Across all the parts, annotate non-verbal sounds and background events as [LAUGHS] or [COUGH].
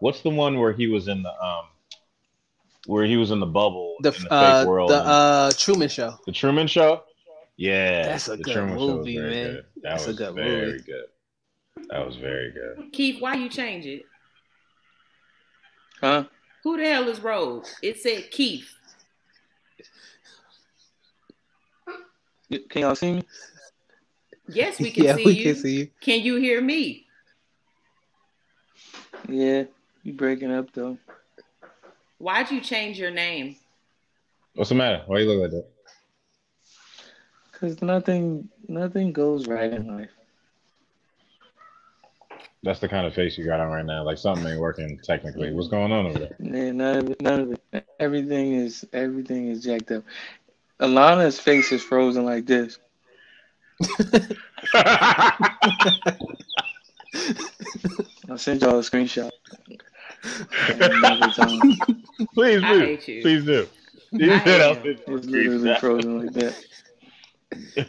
what's the one where he was in the um, where he was in the bubble The in the uh, fake world? the uh, Truman Show. The Truman Show. Yeah, That's a good Truman movie, man. good. That That's a was good very movie. good. That was very good. Keith, why you change it? Huh? Who the hell is Rose? It said Keith. Can y'all see me? Yes, we [LAUGHS] can yeah, see we you. can see you. Can you hear me? Yeah, you breaking up though. Why'd you change your name? What's the matter? Why you look like that? Cause nothing, nothing goes right in life. That's the kind of face you got on right now. Like something ain't working technically. What's going on over there? Yeah, none of it, none of it. Everything is, everything is jacked up. Alana's face is frozen like this. [LAUGHS] [LAUGHS] I'll send y'all a screenshot. Another time. please do. Please do. Please I do. hate I'll you. send you It's literally frozen like that.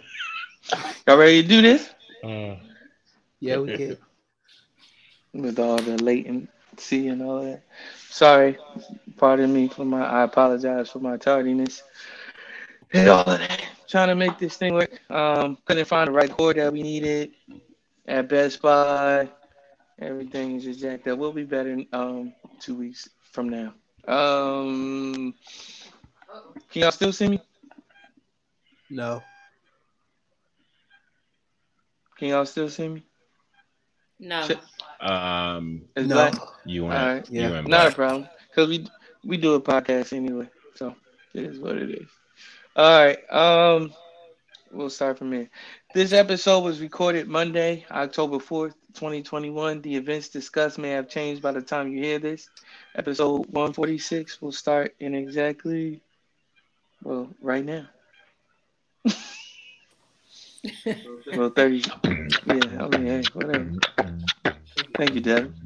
Y'all ready to do this? Uh, Yeah, we can. With all the latency and all that. Sorry, pardon me for my. I apologize for my tardiness. And all of that. Trying to make this thing work. Um, couldn't find the right cord that we needed at Best Buy. Everything is just jacked up. We'll be better in um two weeks from now. Um, can y'all still see me? No. Can y'all still see me? No. Shit. um, It's No. black. you All went. right. You Yeah. went Not a problem, cause we we do a podcast anyway, so it is what it is. All right, um, we'll start from here. This episode was recorded Monday, October fourth, twenty twenty one. The events discussed may have changed by the time you hear this. Episode one forty six will start in exactly, well, right now. [LAUGHS] well, thirty. Yeah, I mean, hey, whatever. Thank you, Devin.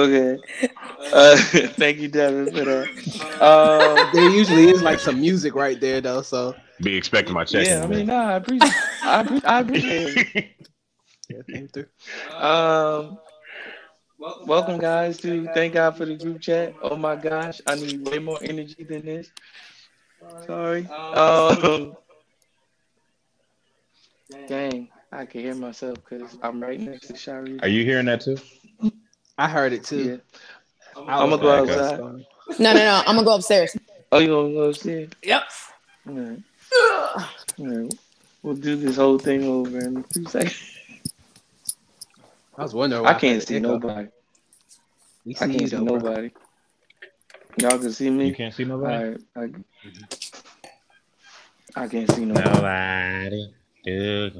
Okay. [LAUGHS] Uh, [LAUGHS] thank you, Devin, for that. Um, There usually is like some music right there though, so Be expecting my check. yeah, I mean, nah, I appreciate, I, appre- I appreciate it. [LAUGHS] yeah, came through. Um, welcome, guys, to thank God for the group chat. Oh my gosh, I need way more energy than this. Sorry. Um, dang, I can hear myself because I'm right next to Shari. Are you hearing that too? I heard it Yeah. too. I'ma go outside. No, no, no. I'm gonna go upstairs. Oh, you gonna go upstairs? Yep. All right. All right. We'll do this whole thing over in two seconds. I was wondering. I can't heard see nobody. We I can't see though, bro. nobody. Y'all can see me. You can't see nobody. right. I, I can't see nobody. Nobody. Do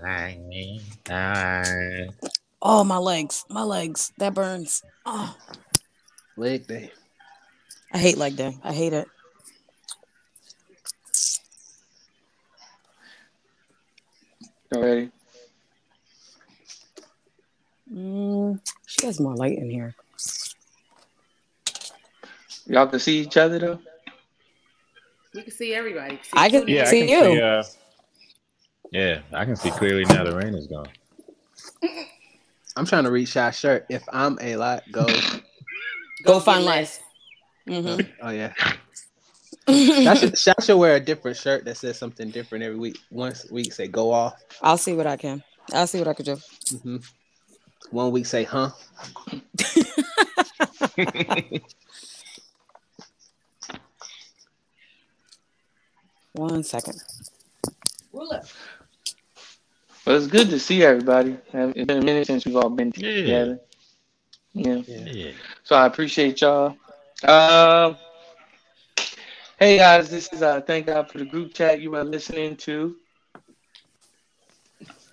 like me. Nobody. Oh, my legs. My legs. That burns. Oh, Leg day. I hate leg day. I hate it. Y'all ready? Mm, she has more light in here. Y'all can see each other though. We can see everybody. See I can- Tony. Yeah, I See can you. see. Uh, yeah, I can see clearly now. The rain is gone. I'm trying to reach Shy's shirt. If I'm a lot, go. Go find life. hmm Oh yeah. [LAUGHS] Shy should, Shy should wear a different shirt that says something different every week. Once week say go off. I'll see what I can. I'll see what I could do. hmm One week say huh. [LAUGHS] One second. Well, it's good to see everybody. It's been a minute since we've all been Yeah. together. Yeah. Yeah. So I appreciate y'all. Um, hey guys, this is uh thank God for the group chat you are listening to.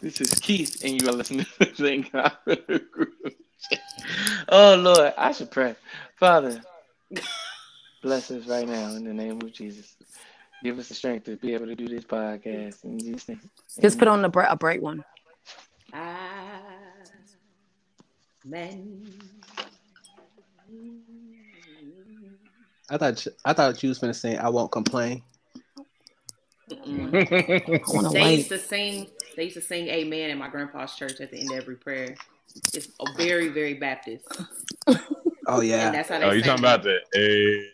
This is Keith, and you are listening to [LAUGHS] thank God for the group chat. Oh Lord, I should pray. Father, bless us right now in the name of Jesus. Give us the strength to be able to do this podcast and these things. Just put on a, bri- a bright one. Ah, Amen. I thought I thought you was gonna say I won't complain. Mm-mm. [LAUGHS] I want to They used to sing. They used to sing "Amen" in my grandpa's church at the end of every prayer. It's a very, very Baptist, Oh and yeah. that's how they. oh, you sang talking it. about the hey?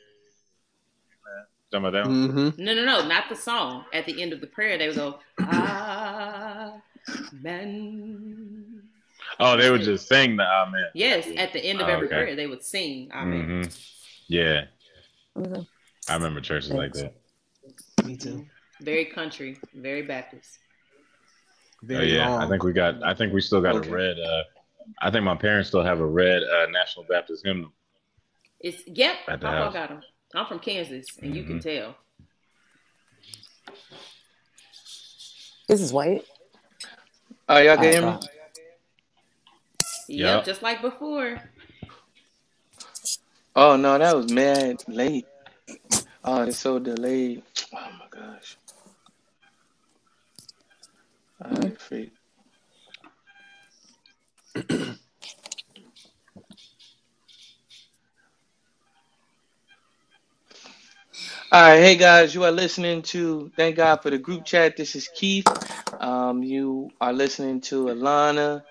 Talking about that one? Mm-hmm. No, no, no, not the song. At the end of the prayer, they would go, Amen. Oh, they would just sing the Amen. Yes, at the end of Oh, every okay. prayer, they would sing Amen. hmm Yeah, Okay. I remember churches like that. Me too. Very country, very Baptist. Oh yeah, long. I think we got. I think we still got Okay. a red. uh I think my parents still have a red uh, National Baptist hymnal. It's yep, At the house. got them. I'm from Kansas, and you can mm-hmm. tell. This is white. Oh, y'all can oh, hear me? Outside. Yep, Yep. just like before. Oh no, that was mad late. Oh, it's so delayed. Oh my gosh. I freak. All right, hey guys, you are listening to Thank God for the group chat. This is Keith. Um, you are listening to Alana,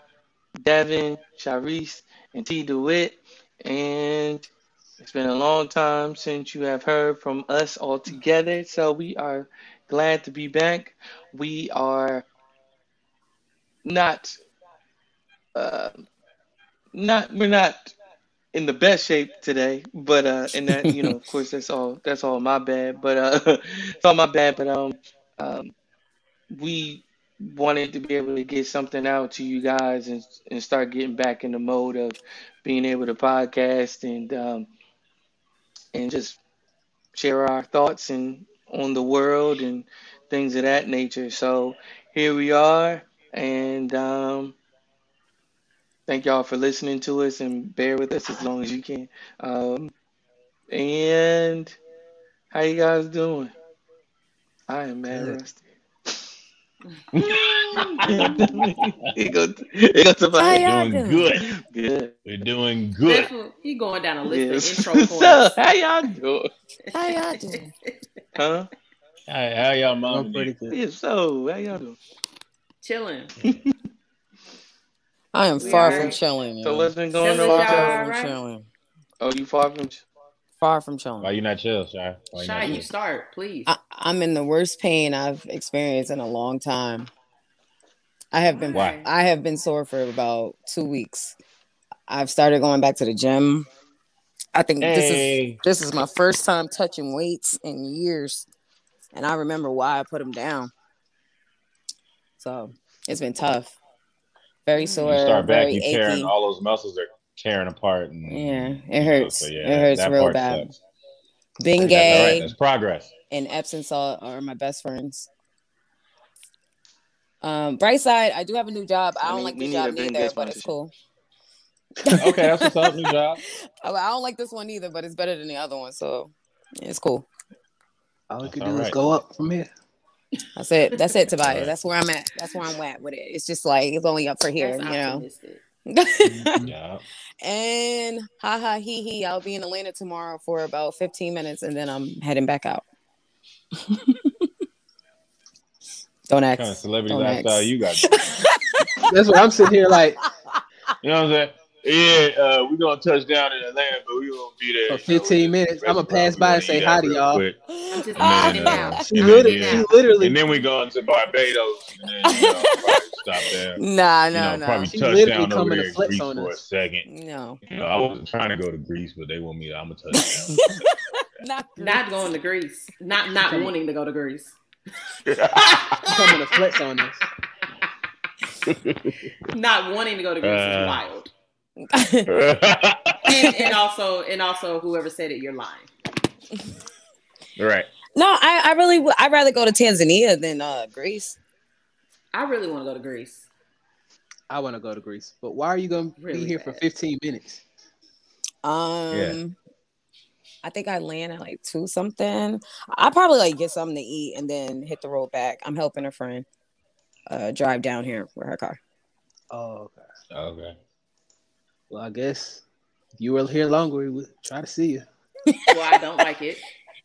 Devin, Sharice, and T. DeWitt. And it's been a long time since you have heard from us all together. So we are glad to be back. We are not uh not we're not in the best shape today, but uh and that you know, of [LAUGHS] course that's all that's all my bad. But uh [LAUGHS] it's all my bad, but um um we wanted to be able to get something out to you guys and and start getting back in the mode of being able to podcast and um, and just share our thoughts and on the world and things of that nature. So here we are, and um, thank y'all for listening to us and bear with us as long as you can. Um, and how you guys doing? I am mad Good. rusty. [LAUGHS] it go, it go to How y'all doing doing? good. good. We're doing good. That's He going down a list Yes. of intro [LAUGHS] so, how y'all doing? How y'all doing? Huh? How, how y'all I'm mom? pretty good. Yeah, so how y'all doing? Chilling. [LAUGHS] I am We far alright. from chilling. So yo. what's been going Chilling, on? y'all. Far from alright? chilling. Oh, you far from? Far from chilling. Why you not chill, Shy? Why you Shy, not you start, please. I, I'm in the worst pain I've experienced in a long time. I have been Why? I have been sore for about two weeks. I've started going back to the gym. I think this is this is my first time touching weights in years, and I remember why I put them down. So it's been tough. Very sore, you start back, very you achy. tearing all those muscles are tearing apart. And, Yeah, it hurts. so yeah, it hurts real bad. sucks. That's all right. Bengay That's progress. and Epsom salt are my best friends. Um, bright side, I do have a new job. I I don't mean, like we this job a Bengay neither, but it's cool. Okay, that's what's up. New job. I [LAUGHS] I don't like this one either, but it's better than the other one, so it's cool. All we can all do is go up from here. That's it. That's it, [LAUGHS] Tobias. Alright. That's where I'm at. That's where I'm at with it. It's just like it's only up for here, That's you know. optimistic. [LAUGHS] Yeah. and haha he hee, I'll be in Atlanta tomorrow for about 15 minutes, and then I'm heading back out. [LAUGHS] Don't What kind of ask. celebrity Don't lifestyle ask. you got? That's what I'm sitting here like You know what I'm saying? Yeah, uh, we're gonna touch down in Atlanta, but we gonna be there for you know, 15 with minutes. I'ma pass by and say hi to y'all. quick. I'm just And then, uh. She literally, passing she literally, And then we go into Barbados, and then you know, [LAUGHS] stop there. Nah, You no, know, probably no, She touch literally down over coming to there flex Greece on for a us. second. no. You know, I wasn't trying to go to Greece, but they want me. to I'm gonna touch down. [LAUGHS] Not, [LAUGHS] Not going to Greece. Not not Come wanting to go to Greece. she coming to flex on us. Not wanting to go to Greece Uh. is wild. And, and [LAUGHS] also and also whoever said it, you're lying. right. no, I, I really, would- I'd rather go to Tanzania than uh, Greece. I really want to go to Greece. I want to go to Greece, but why are you gonna Really be here for 15 minutes? Um, Yeah. I think I land at like two something. I probably like get something to eat and then hit the road back. I'm helping a friend uh drive down here with her car. Oh, okay. Okay. Well, I guess if you were here longer, we would try to see you. Well, I don't like it.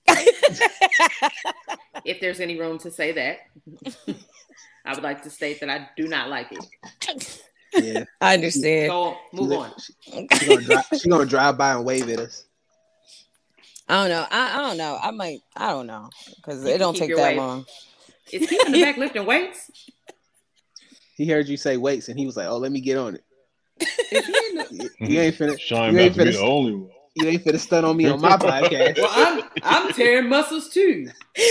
[LAUGHS] If there's any room to say that, I would like to state that I do not like it. Yeah, [LAUGHS] I understand. Go move She- on. She gonna drive. She gonna drive by and wave at us. I don't know. I, I don't know. I might. I don't know because it don't take that weight. long. Is he in the back [LAUGHS] lifting weights? He heard you say weights, and he was like, "Oh, let me get on it." You, [LAUGHS] you ain't finna. Sean You ain't to be finna. the only one. You ain't finna stun on me on my podcast. Well, I'm I'm tearing muscles too. [LAUGHS]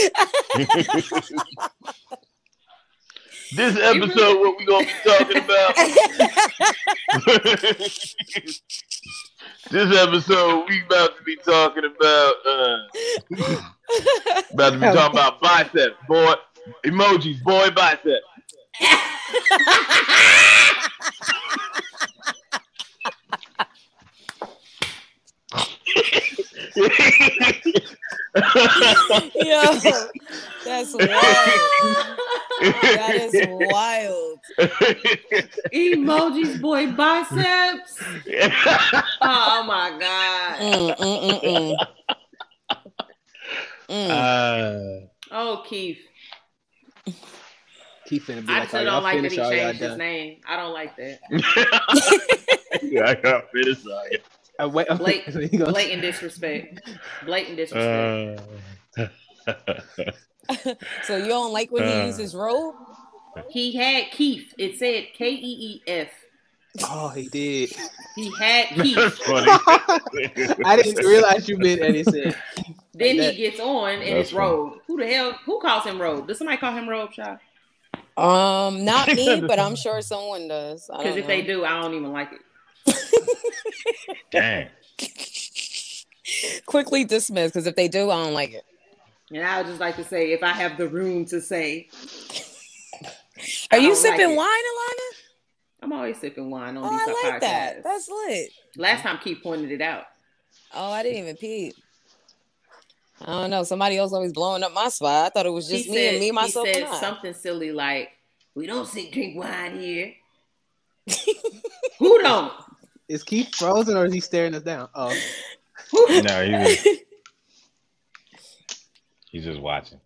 This episode, what we gonna be talking about? [LAUGHS] this episode, we about to be talking about uh, about to be talking about biceps, boy. Emojis, boy, biceps. [LAUGHS] Yo, that's wild. That is wild. Emojis, boy, biceps. [LAUGHS] Oh my god. Mm, mm, mm, mm. Mm. Uh, Oh, Keith. Keith finna be I like, still "Oh, don't like that finish he changed his done." name. I don't like that. [LAUGHS] yeah, I got finished. Sorry. Uh, wait, Blake- he gonna- Blatant disrespect. Blatant disrespect. uh, [LAUGHS] So you don't like when he Uh. uses robe? He had Keith. It said K E E F. Oh, he did. He had That's Keith. funny. [LAUGHS] I didn't realize you meant that. He said, Then that. he gets on and That's it's Robe. Who the hell? Who calls him Robe? Does somebody call him Robe, Shaw? Um, not me, but I'm [LAUGHS] sure someone does. Because don't if they do, I don't even like it. Dang. quickly dismiss because if they do, I don't like it. And I would just like to say, if I have the room to say, Are you sipping like it. wine, Alana? I'm always sipping wine on Oh, these I like podcasts. that. That's lit. Last time Keith pointed it out. Oh, I didn't even peep. I don't know. Somebody else always blowing up my spot. I thought it was just he me said, and me, myself, he said and I. something silly like, "We don't sit drink wine here." [LAUGHS] Who don't? "Is Keith frozen or is he staring us down?" Oh, [LAUGHS] No, he's just, [LAUGHS] he's just watching.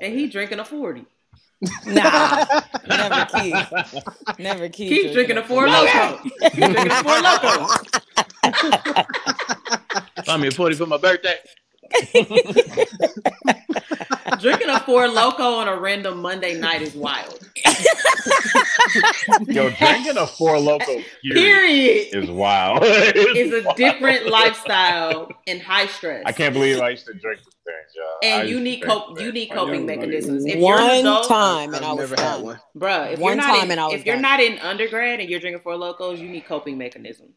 And he drinking a forty. Nah, [LAUGHS] never keep. Never keep. Keith drinking a four loco. Keith drinking a four loco. Buy me a 40 for my birthday. Drinking a four loco on a random Monday night is wild. [LAUGHS] Yo, drinking a four loco period is wild. Is a [LAUGHS] different lifestyle and high stress. I can't believe I used to drink this thing, y'all. And used you need drink cope. this You need coping mechanisms. If you're an One adult, time and I've was done. one. Bruh, if One you're not time in, and I was if you're done. not in undergrad and you're drinking four locos, you need coping mechanisms.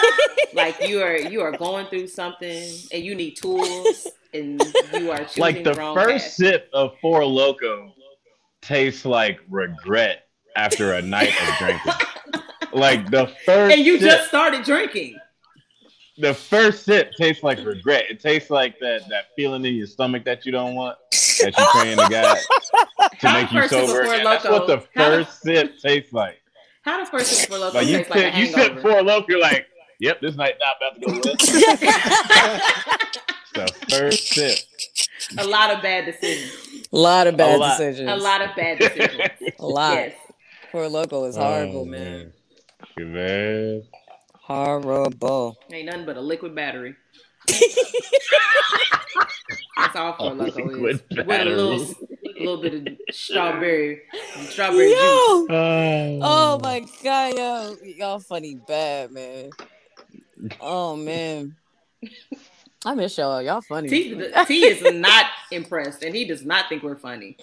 [LAUGHS] like you are you are going through something and you need tools and you are choosing Like the the wrong first path. sip of Four Loco tastes like regret after a night of drinking. [LAUGHS] Like the first and you sip, just started drinking. The first sip tastes like regret. It tastes like that that feeling in your stomach that you don't want that you're praying to God to How make you first sip of sober. And that's what the Loko- how the- first sip tastes like. How the first sip of four locos Like you taste like a sip, you sip hangover? Four Loco, you're like, yep, this night not about to go well. [LAUGHS] the first sip. a lot of bad decisions. A lot of bad A lot. decisions. A lot of bad decisions. [LAUGHS] A lot. yes. Four loco is Oh, horrible, man. Good man. Horrible. Ain't nothing but a liquid battery. [LAUGHS] That's all four A loco is. liquid With a battery. little, little bit of strawberry, strawberry juice. Yo! Oh, Oh my god, yo, y'all funny bad, man. Oh man, I miss y'all. Y'all funny. T, T is not impressed, and he does not think we're funny.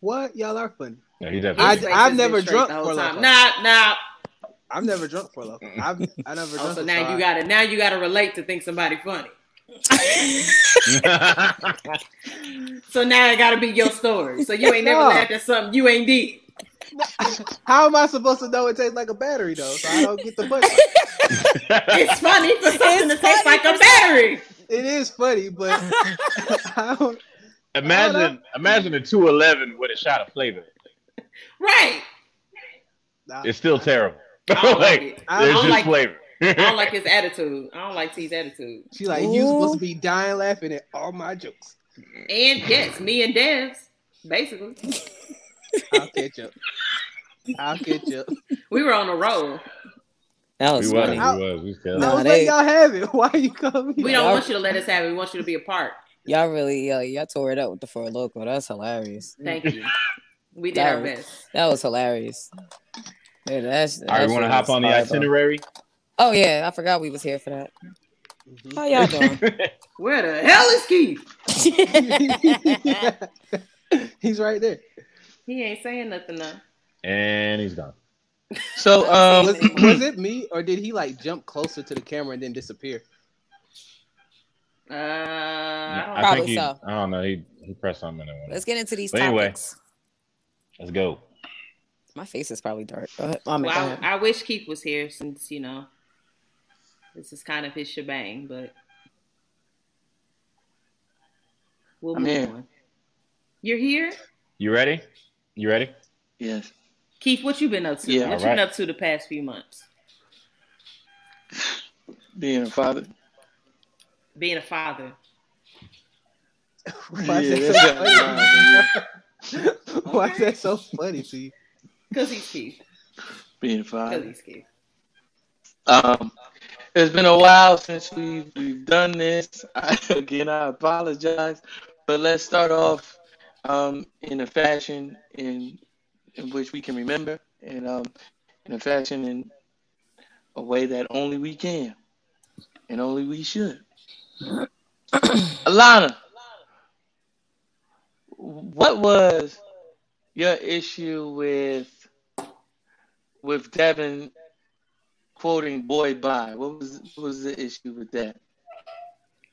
What? Y'all are funny. Yeah, he definitely. face I've never drunk the whole time. Nah, nah. I've never drunk four loco. I've I never oh, drunk. Oh, so it, now I- you got to Now you got to relate to think somebody funny. [LAUGHS] So now it got to be your story. So you ain't never [LAUGHS] No. laughed at something you ain't did. How am I supposed to know it tastes like a battery though? So I don't get the punch. [LAUGHS] It's funny for something It's to taste like a battery. it is funny, but I don't. imagine, imagine a 211 with a shot of flavor. Right. Nah, It's still terrible. I don't [LAUGHS] like like, it. I there's don't just like- flavor. I don't [LAUGHS] like his attitude. I don't like T's attitude. She like you supposed to be dying laughing at all my jokes. And yes, me and Devs, basically, [LAUGHS] I'll catch up. I'll catch up. we were on a roll. That We was was, funny. we was, we still. I Nah, they- y'all have it. Why are you coming? We don't want you to let us have it. We want you to be a part. Y'all really, uh, y'all tore it up with the four loco. That's hilarious. Thank you. We did That our was- best. That was hilarious. Yeah, that's. All right, want to hop on the fire, though. itinerary. Oh yeah, I forgot we was here for that. Mhm. How y'all doing? [LAUGHS] Where the hell is Keith? [LAUGHS] [LAUGHS] He's right there. He ain't saying nothing now. and he's gone. So um, Was, was it me or did he like jump closer to the camera and then disappear? Uh, I I Probably think he. so. I don't know. He he pressed something in one. Let's get into these But anyway. topics. Let's go. My face is probably dark. Go ahead. I Well, I. I wish Keith was here since you know this is kind of his shebang, but we'll I'm move here. on. You're here, You ready? You ready? yes, Keith. What you been up to? Yeah. what you Alright. been up to the past few months? being a father. Being a father. [LAUGHS] Why Yeah, is that so funny? [LAUGHS] Why is that so funny to you? Cause he's Keith. Being a Cause he's Keith. Um, it's been a while since we've, we've done this. I, [LAUGHS] again, I apologize, but let's start off um, in a fashion in in which we can remember, and um, in a fashion in a way that only we can, and only we should. [CLEARS THROAT] Alana, what was your issue with with Devin quoting "boy bye"? What was what was the issue with that?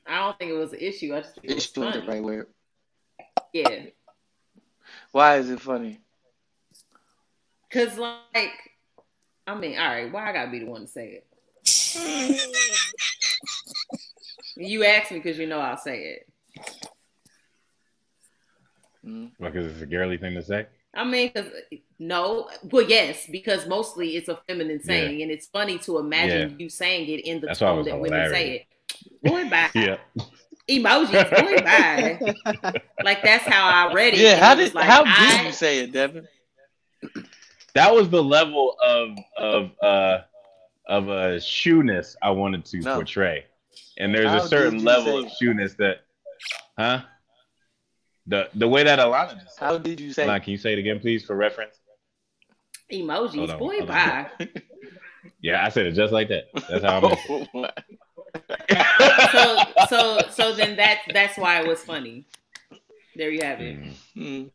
I don't think it was an issue. I just think it was Issue is the funny. right word. Yeah, Why is it funny? cause like, I mean, all right, why I gotta be the one to say it? [LAUGHS] You asked me because you know I'll say it. Mm. Because it's a girly thing to say. I mean, because no, well, yes, because mostly it's a feminine saying, and it's funny to imagine you saying it in the That's why tone was that women say it. Boy, bye. [LAUGHS] Yeah. Emojis, boy, bye. [LAUGHS] Like that's how I read it. Yeah, how did like, how did I- you say it, Devin? That was the level of of uh of a shoeness I wanted to No. portray. And there's How a certain level of shoeness that huh? The the way that Alana just said. How did you say? Alana, it? can you say it again, please, for reference? Emojis, on, boy, bye. [LAUGHS] Yeah, I said it just like that. That's how I meant it. [LAUGHS] Oh, my. So, so, so then that's that's why it was funny. There you have it. Mm. Mm.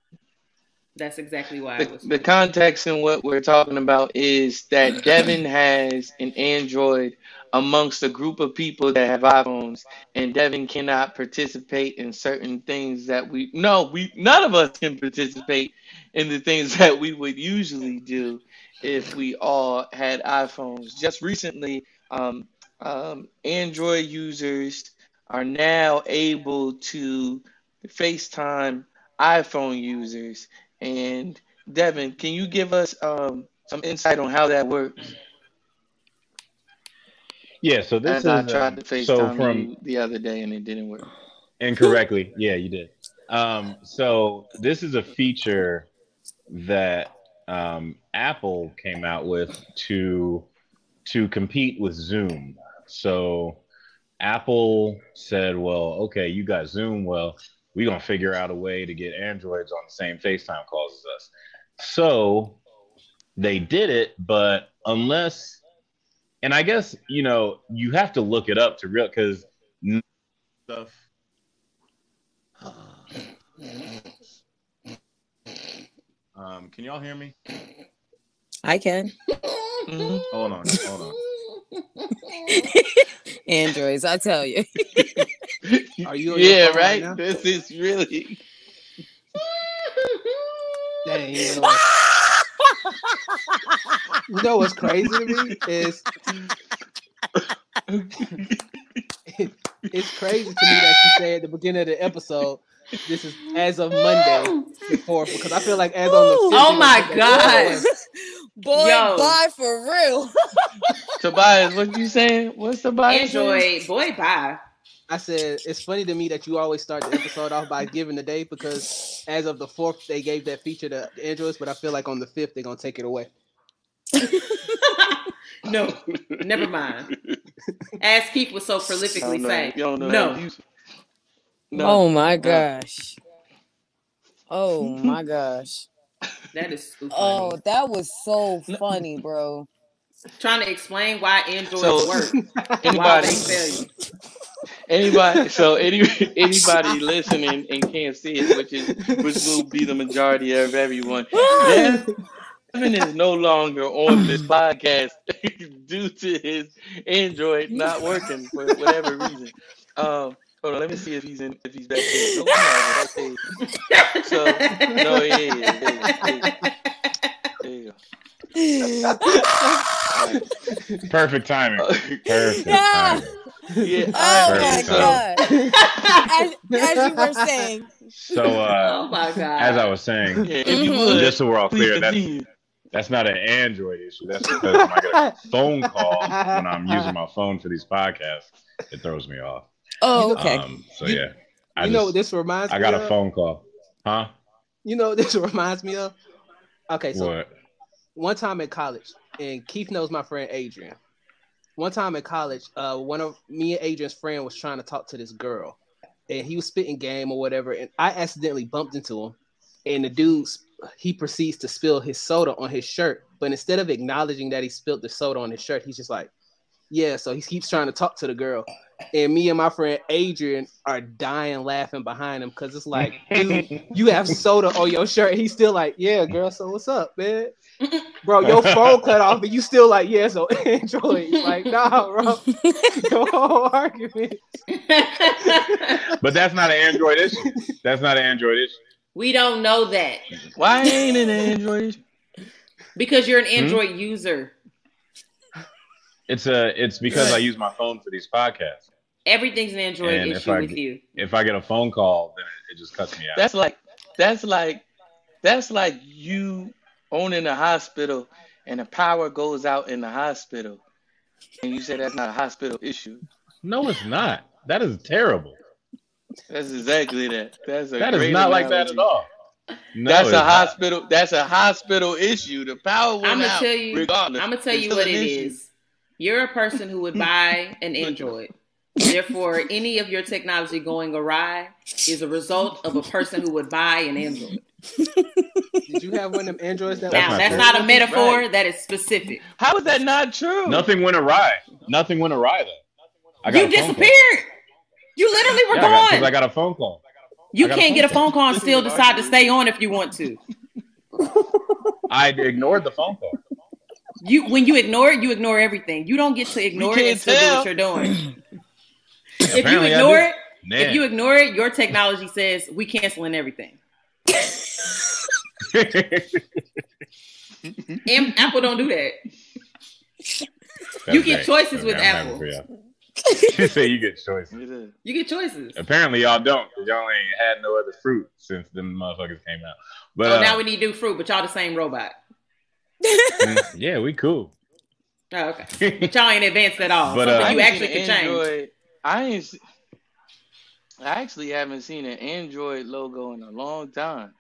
That's exactly why the, it was. the context in what we're talking about is that Devin has an Android amongst a group of people that have iPhones, and Devin cannot participate in certain things that we no, we none of us can participate in the things [LAUGHS] that we would usually do if we all had iPhones. Just recently, um, um, Android users are now able to FaceTime iPhone users. And Devin, can you give us um, some insight on how that works? Yeah, so this I is tried um, to FaceTime so from the other day and it didn't work. incorrectly. yeah, you did. Um, so this is a feature that um, Apple came out with to to compete with Zoom. So Apple said, "Well, okay, you got Zoom. Well, we're gonna figure out a way to get Androids on the same FaceTime calls as us." So they did it, but unless, and I guess you know, you have to look it up to real because stuff. Um, can y'all hear me? I can. Mhm. Hold on, hold on. [LAUGHS] Androids, I tell you. [LAUGHS] Are you yeah, right right? this is really. [LAUGHS] Dang, you know, what's crazy to me is it's crazy to me that you say at the beginning of the episode this is as of Monday the fourth because I feel like as on the Ooh. 5th, Oh my was- God. Boy, Yo. bye for real. Tobias, what you saying? What's Tobias? saying? Android, boy, bye. I said it's funny to me that you always start the episode off by giving the day because as of the fourth they gave that feature to the Androids, but I feel like on the fifth they're gonna take it away. [LAUGHS] no, never mind. As Keith was so prolifically know. saying, You don't know no. Oh no. Oh my gosh. Oh my [LAUGHS] gosh. that is so oh, funny. Oh, that was so funny, bro. Trying to explain why androids So- work, [LAUGHS] why Anybody, they anybody, so [LAUGHS] any, anybody listening and can't see it, which is which will be the majority of everyone. Devin is no longer on this podcast [LAUGHS] due to his Android not working for whatever reason. Um, hold on, let me see if he's in if he's back there. No, he's not back. So no, he is. There you go. There you go. Perfect timing. [LAUGHS] Perfect Yeah. timing. Yeah. Oh all my right, god. As, as you were saying. So uh, oh my god! as I was saying, Yeah, if you Mhm. would, just so we're all please clear, that's that's not an Android issue. That's because when I get a [LAUGHS] phone call when I'm using my phone for these podcasts, it throws me off. Oh, okay. Um, so You- yeah, I you know this reminds I me got of? a phone call. Huh? You know what [LAUGHS] this reminds me of? Okay, so What? one time in college, and Keith knows my friend Adrian. One time in college, uh, one of me and Adrian's friend was trying to talk to this girl, and he was spitting game or whatever, and I accidentally bumped into him, and the dude he proceeds to spill his soda on his shirt, but instead of acknowledging that he spilled the soda on his shirt, he's just like, "Yeah." So he keeps trying to talk to the girl, and me and my friend Adrian are dying laughing behind him because it's like, [LAUGHS] dude, you have soda on your shirt. He's still like, yeah, girl. So what's up, man? Bro, your phone cut off, but you still like, yeah. So [LAUGHS] Android, like, nah, bro. [LAUGHS] Your whole argument. But that's not an Android issue. That's not an Android issue. we don't know that Why ain't it an Android? because you're an Hmm? Android user. It's a. It's because I use my phone for these podcasts. Everything's an Android And if issue I with get- you. If I get a phone call, then it, it just cuts me out. That's like that's like that's like you owning a hospital and the power goes out in the hospital, and you say that's not a hospital issue. no, it's not. That is terrible. That's exactly that. That's a That is great not like that at all. No, that's it's a not. hospital. That's a hospital issue. The power went I'm gonna out tell you. regardless. I'm gonna tell It's you what an it issue. is. You're a person who would buy an Android. Therefore, any of your technology going awry is a result of a person who would buy an Android. Did you have one of them Androids that That's now, not that's not a metaphor. Right. That is specific. How is that not true? Nothing went awry. Nothing went awry though. You a phone call. disappeared. You literally were Yeah, I got, 'cause gone. I got a phone call. you I got a can't phone get a phone call and still decide to stay on if you want to. I ignored the phone call. You when you ignore it, you ignore everything. You don't get to ignore it can't and still do what you're doing. [CLEARS THROAT] if you Apparently I ignore it, Man. if you ignore it, your technology says we canceling everything. [LAUGHS] And Apple don't do that. That's You get great. choices Okay, with I'm Apple. for y'all. you [LAUGHS] say you get choices. You get choices. Apparently y'all don't, because y'all ain't had no other fruit since them motherfuckers came out. But oh, uh, now we need new fruit, but y'all the same robot. Mm, yeah, we cool. Oh, okay. But y'all ain't advanced at all. But, Something uh, you actually seen could an change. I ain't. I actually haven't seen an Android logo in a long time.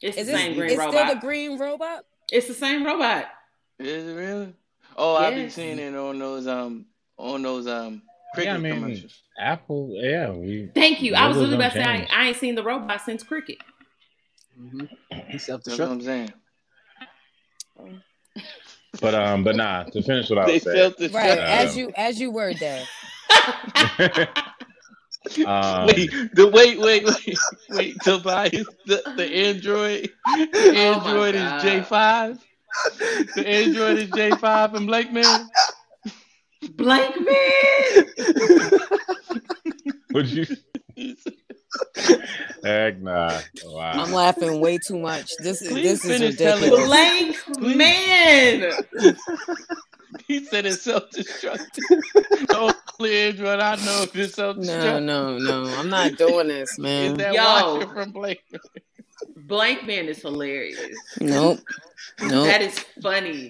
It's Is the it, same green it's robot. still the green robot? It's the same robot. Is it really? Oh, I've been seeing it on those um on those um cricket Yeah, I mean, commercials. Apple, yeah, we. Thank you. I was Logos literally about to say I. I ain't seen the robot since cricket. Mm-hmm. He self That's what. I'm saying. But um, but nah. To finish what I They was saying, felt the Right. Um, As you as you were there. [LAUGHS] um, wait, the wait, wait, wait, wait. Tobias, the, the Android, the Oh Android God. is J five. The Android is J five and Blake man. Blank man. would you? [LAUGHS] Heck nah. Wow. I'm laughing way too much. This is Please this is finish telling ridiculous. Blank man. [LAUGHS] He said it's self destructive. the [LAUGHS] only Android I know of is self-destructive. no, no. No. I'm not doing this, [LAUGHS] Is man. that Yo. washer from Blake? Blank man is hilarious. Nope. Nope. That is funny.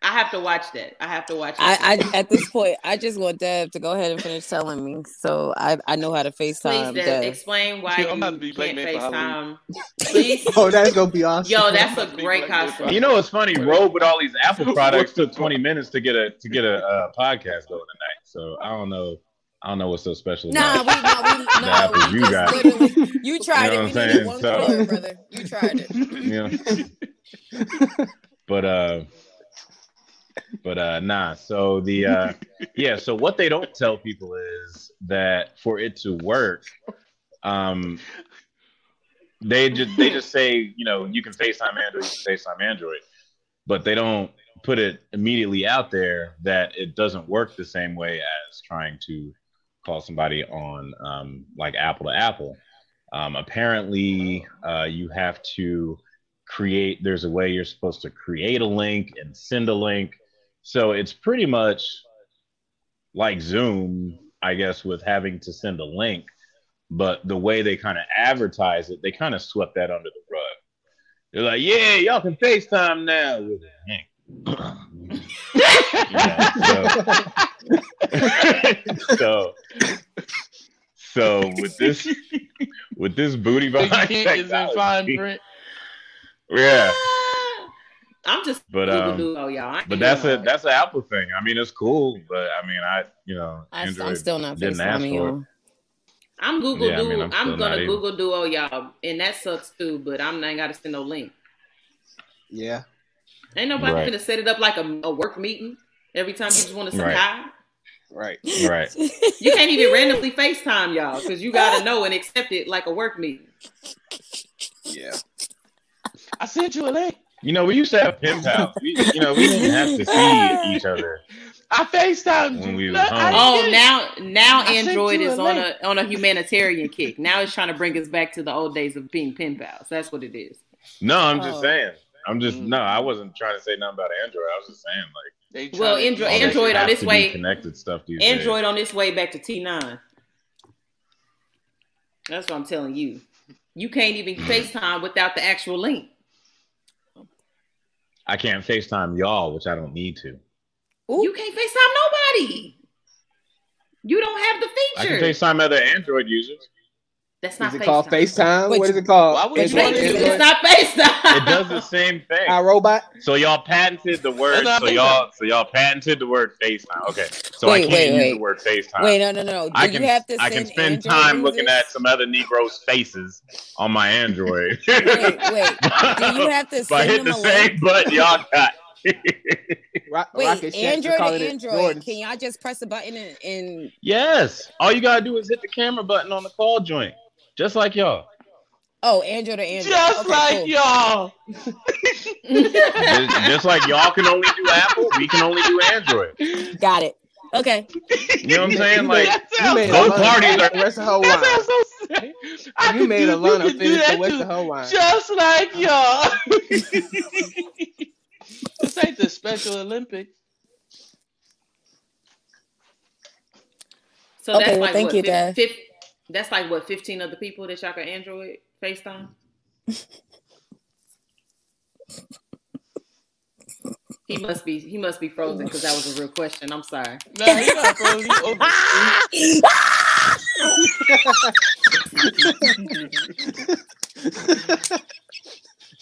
I have to watch that. I have to watch. that. I, I at this point, I just want Dev to go ahead and finish telling me, so I I know how to Please, FaceTime Dev, Dev. explain why Yeah, I'm about to be can't FaceTime. [LAUGHS] Please. Oh, that's gonna be awesome. Yo, that's a great Black costume. You know what's funny? Robe with all these Apple [LAUGHS] products took 20 minutes to get a to get a uh, podcast going tonight. So I don't know. I don't know what's so special. Nah, about we no, we [LAUGHS] no, we you just got. literally you tried You know it. what I'm saying? one So- color, brother. You tried it. you know. but uh but uh nah so the uh yeah so what they don't tell people is that for it to work um they just they just say you know you can facetime android you can facetime android. But they don't put it immediately out there that it doesn't work the same way as trying to call somebody on um, like apple to apple. Um, apparently uh, you have to create there's a way you're supposed to create a link and send a link so it's pretty much like zoom i guess with having to send a link but the way they kind of advertise it they kind of swept that under the rug. They're like yeah y'all can facetime now with a link. [LAUGHS] [LAUGHS] So, so with this with this booty The behind is in fine technology- print. yeah [LAUGHS] I'm just But, Google um, Duo, y'all. But that's a that's an apple thing i mean it's cool but i mean i you know I, I'm still not didn't ask for it. you. I'm Google Yeah, I mean, Duo. I'm I'm, gonna even- Google Duo, y'all, and that sucks too. But I'm not got to send no link. Yeah. Ain't nobody Right. gonna set it up like a, a work meeting every time you just want to say Right. hi. Right. right [LAUGHS] You can't even randomly FaceTime y'all because you gotta know and accept it like a work meeting. Yeah. I sent you a link. You know we used to have [LAUGHS] pen pals we, you know we didn't have to [LAUGHS] see each other I FaceTimed When we was home. Oh, now now I Android is on link. a on a humanitarian kick. Now it's trying to bring us back to the old days of being pen pals. That's what it is. no i'm just Oh. saying i'm just Mm. no i wasn't trying to say nothing about android i was just saying like They Well, tryna- Android- Android on this way- connected stuff these days. Android on this way back to T9. That's what I'm telling you. You can't even FaceTime without the actual link. I can't facetime y'all which i don't need to Ooh. You can't FaceTime nobody. You don't have the feature. i can facetime other android users That's not Is it FaceTime. call FaceTime? Wait, what is it called? Why would It's, you Wait, to do wait. it's not FaceTime. it does the same thing [LAUGHS] iRobot? So y'all patented the word. So not y'all, so y'all patented the word FaceTime. Okay, so Wait, I can't wait, use wait. the word FaceTime. Wait, no, no, no. Do I can, you have to I can spend Android time looking at some other Negroes' faces on my Android. Wait, wait. [LAUGHS] Do you have to If I send hit them the a same link? button y'all got. [LAUGHS] Ro- Wait, Rocket Android call to Android. Can y'all just press a button and, and yes, all you gotta do is hit the camera button on the call joint, just like y'all. oh, Android to Android? Just Okay, like cool. y'all. just, just like y'all can only do Apple, we can only do Android. Got it. Okay. You know what I'm saying? Like, You sounds made Both Alana parties are- the rest of her That wine. sounds so sick. I You made do- Alana could do finish the that rest too. of her wine. Just like y'all. [LAUGHS] this ain't the Special Olympics. So Okay, that's well, like thank what, you, fif- Dad. fif- that's like what, 15 other people that y'all can Android FaceTime? he must be he must be frozen because that was a real question. I'm sorry. Nah, you not frozen. You over-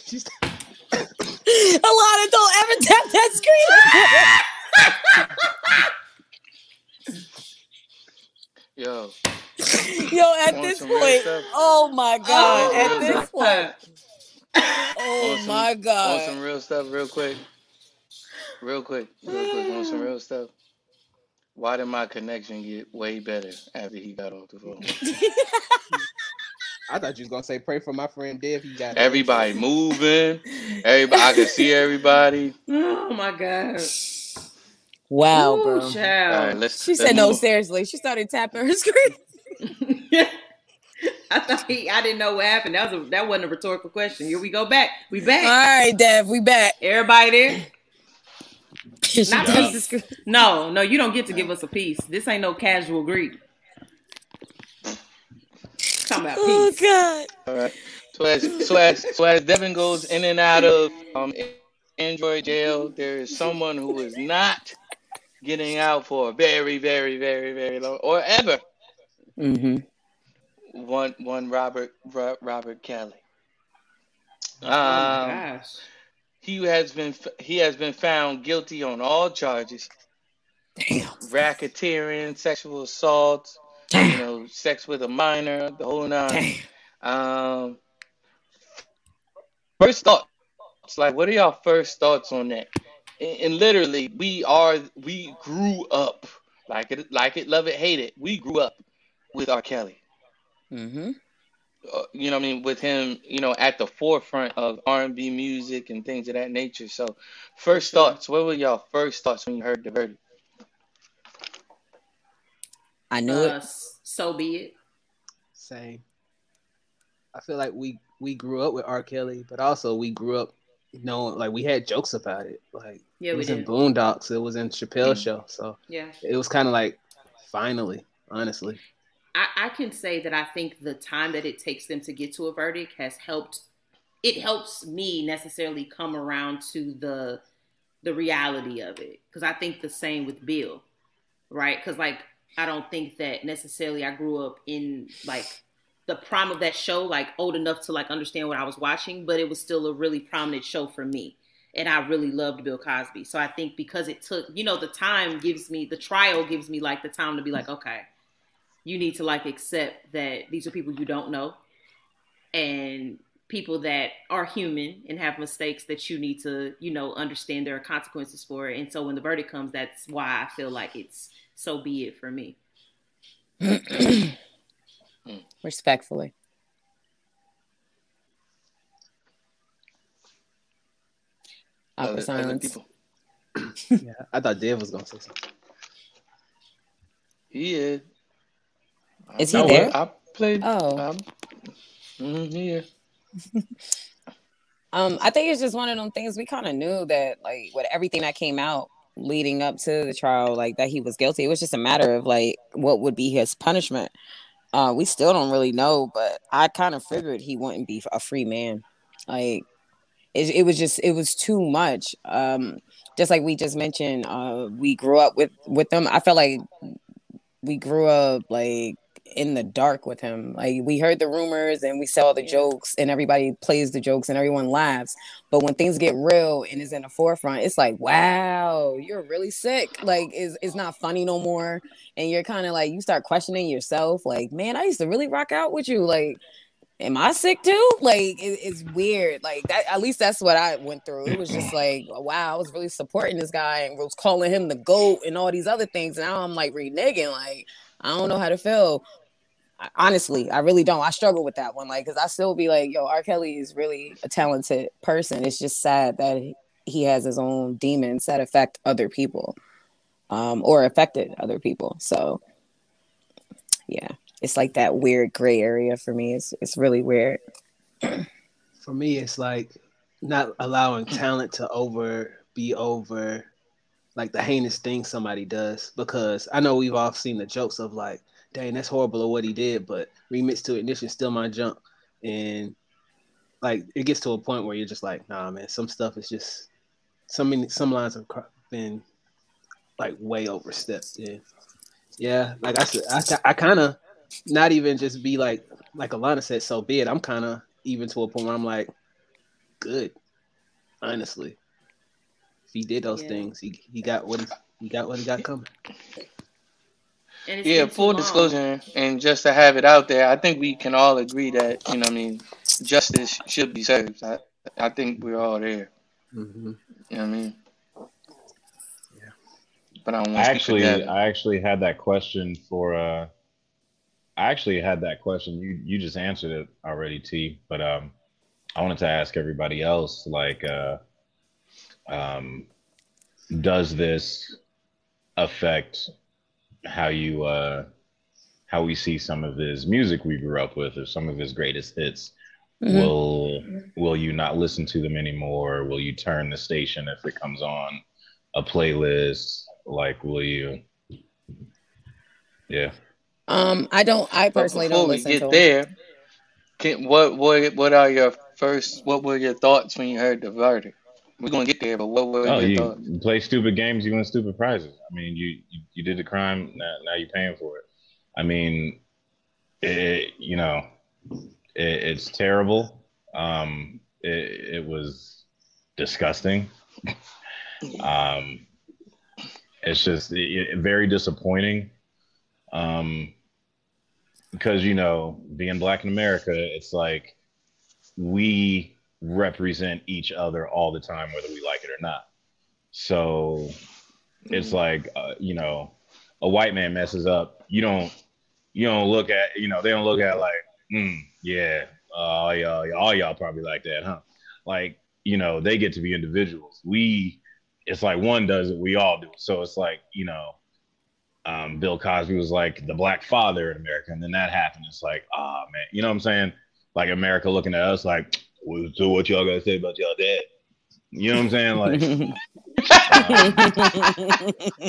She's Alana, don't ever tap that screen. Yo, Yo, at Want this point, oh my oh, god, Oh, at this stuff. point, oh Want some- my want god. some real stuff real quick. Real quick, real quick. Want some real stuff. Why did my connection get way better after he got off the phone? [LAUGHS] I thought you was gonna say pray for my friend Dev. He got Everybody moving. Everybody, I can see everybody. Oh my god. Wow, Ooh, bro. All right, let's. She let's said no, move on. seriously. She started tapping her screen. [LAUGHS] I thought he, I didn't know what happened. That was a, that wasn't a rhetorical question. Here we go back. We back. All right, Dev, we back. Everybody there? Not tapped me. the screen. No, no, you don't get to give us a piece. This ain't no casual greet. Talking about Oh peace. Oh God. All right. So as so as so as Devin goes in and out of um Android jail, there is someone who is not getting out for a very, very, very, very long or ever. Mm-hmm. One one Robert Ro- Robert Kelly. oh Um, my gosh. he has been he has been found guilty on all charges: Damn. racketeering, sexual assault, Damn. you know, sex with a minor, the whole nine. Damn. Um, first thoughts, It's like, what are y'all first thoughts on that? And, and literally, we are we grew up like it, like it, love it, hate it. We grew up with R. Kelly. Mm-hmm. Uh, you know, what I mean, with him, you know, at the forefront of R and B music and things of that nature. So, first thoughts. What were y'all first thoughts when you heard the verdict? I knew Uh, it. so be it. Same. I feel like we we grew up with R. Kelly, but also we grew up knowing like we had jokes about it. Like Yeah, it we was in. Boondocks, it was in Chappelle Mm. Show, so Yeah. it was kind of like finally, honestly. I, I can say that I think the time that it takes them to get to a verdict has helped. It helps me necessarily come around to the the reality of it because I think the same with Bill, right? Because like I don't think that necessarily I grew up in like the prime of that show, like old enough to like understand what I was watching, but it was still a really prominent show for me. And I really loved Bill Cosby. So I think because it took, you know, the time gives me, the trial gives me like the time to be like, okay, you need to like accept that these are people you don't know and people that are human and have mistakes that you need to, you know, understand there are consequences for it. And so when the verdict comes, that's why I feel like it's so be it for me. [CLEARS THROAT] Respectfully. Awkward Other- other silence. people. Yeah, [CLEARS THROAT] I thought Dev was gonna say something. He is. He I- there? I played. Oh. Um, mm, yeah. [LAUGHS] Um, I think it's just one of them things we kind of knew that like with everything that came out leading up to the trial, like that he was guilty. It was just a matter of like what would be his punishment. Uh, we still don't really know, but I kind of figured he wouldn't be a free man. Like it, it was just it was too much. Um, just like we just mentioned, uh, we grew up with with them. I felt like we grew up like in the dark with him. Like we heard the rumors and we saw the jokes and everybody plays the jokes and everyone laughs. But when things get real and is in the forefront, it's like, wow, you're really sick. Like it's, it's not funny no more. And you're kind of like you start questioning yourself, like, man, I used to really rock out with you. Like, am I sick too? Like it, it's weird. Like that at least that's what I went through. It was just like, [CLEARS THROAT] wow, I was really supporting this guy and was calling him the GOAT and all these other things. Now I'm like reneging, like I don't know how to feel. Honestly, I really don't. I struggle with that one, like, because I still be like, "Yo, R. Kelly is really a talented person." It's just sad that he- he has his own demons that affect other people, um, or affected other people. So, yeah, it's like that weird gray area for me. It's it's really weird. For me, it's like not allowing talent to over be over like the heinous thing somebody does because I know we've all seen the jokes of like, dang, that's horrible of what he did, but remix to ignition still my junk. And like it gets to a point where you're just like, nah, man, some stuff is just some some lines have been like way overstepped. Yeah, yeah, like I said, I, I kind of not even just be like like Alana said, so be it. I'm kind of even to a point where I'm like, good, honestly. If he did those Yeah. things, he he got what he, he got what he got coming. And it's Yeah, full disclosure, and just to have it out there, I think we can all agree that you know, what I mean, justice should be served. I, I think we're all there. Mm-hmm. You know what I mean? Yeah. But I don't I to actually, speak for Devin. I actually had that question for. uh I actually had that question. You you just answered it already, T. But um, I wanted to ask everybody else, like, uh, um, does this affect how you uh how we see some of his music we grew up with, or some of his greatest hits? Mhm. Will will you not listen to them anymore? Will you turn the station if it comes on a playlist? Like, will you? Yeah. Um, I don't. I personally before don't we listen get to him. there, Can, what what what are your first? What were your thoughts when you heard the verdict? We're gonna get there, but what were Oh, your you, thoughts? play stupid games, you win stupid prizes. I mean, you you, you did the crime, now, now you're paying for it. I mean, it, you know, it, it's terrible. Um, it, it was disgusting. [LAUGHS] Um, it's just it, very disappointing. Um, because you know, being black in America, it's like we represent each other all the time, whether we like it or not. So it's like uh, you know, a white man messes up, you don't you don't look at you know they don't look at like mm, yeah uh, all y'all all y'all probably like that, huh? Like you know they get to be individuals. We it's like one does it, we all do. it. So it's like you know. Um, Bill Cosby was like the black father in America, and then that happened. It's like, ah, man, you know what I'm saying? Like America looking at us like, well, so what y'all gotta say about y'all dad? You know what I'm saying? Like,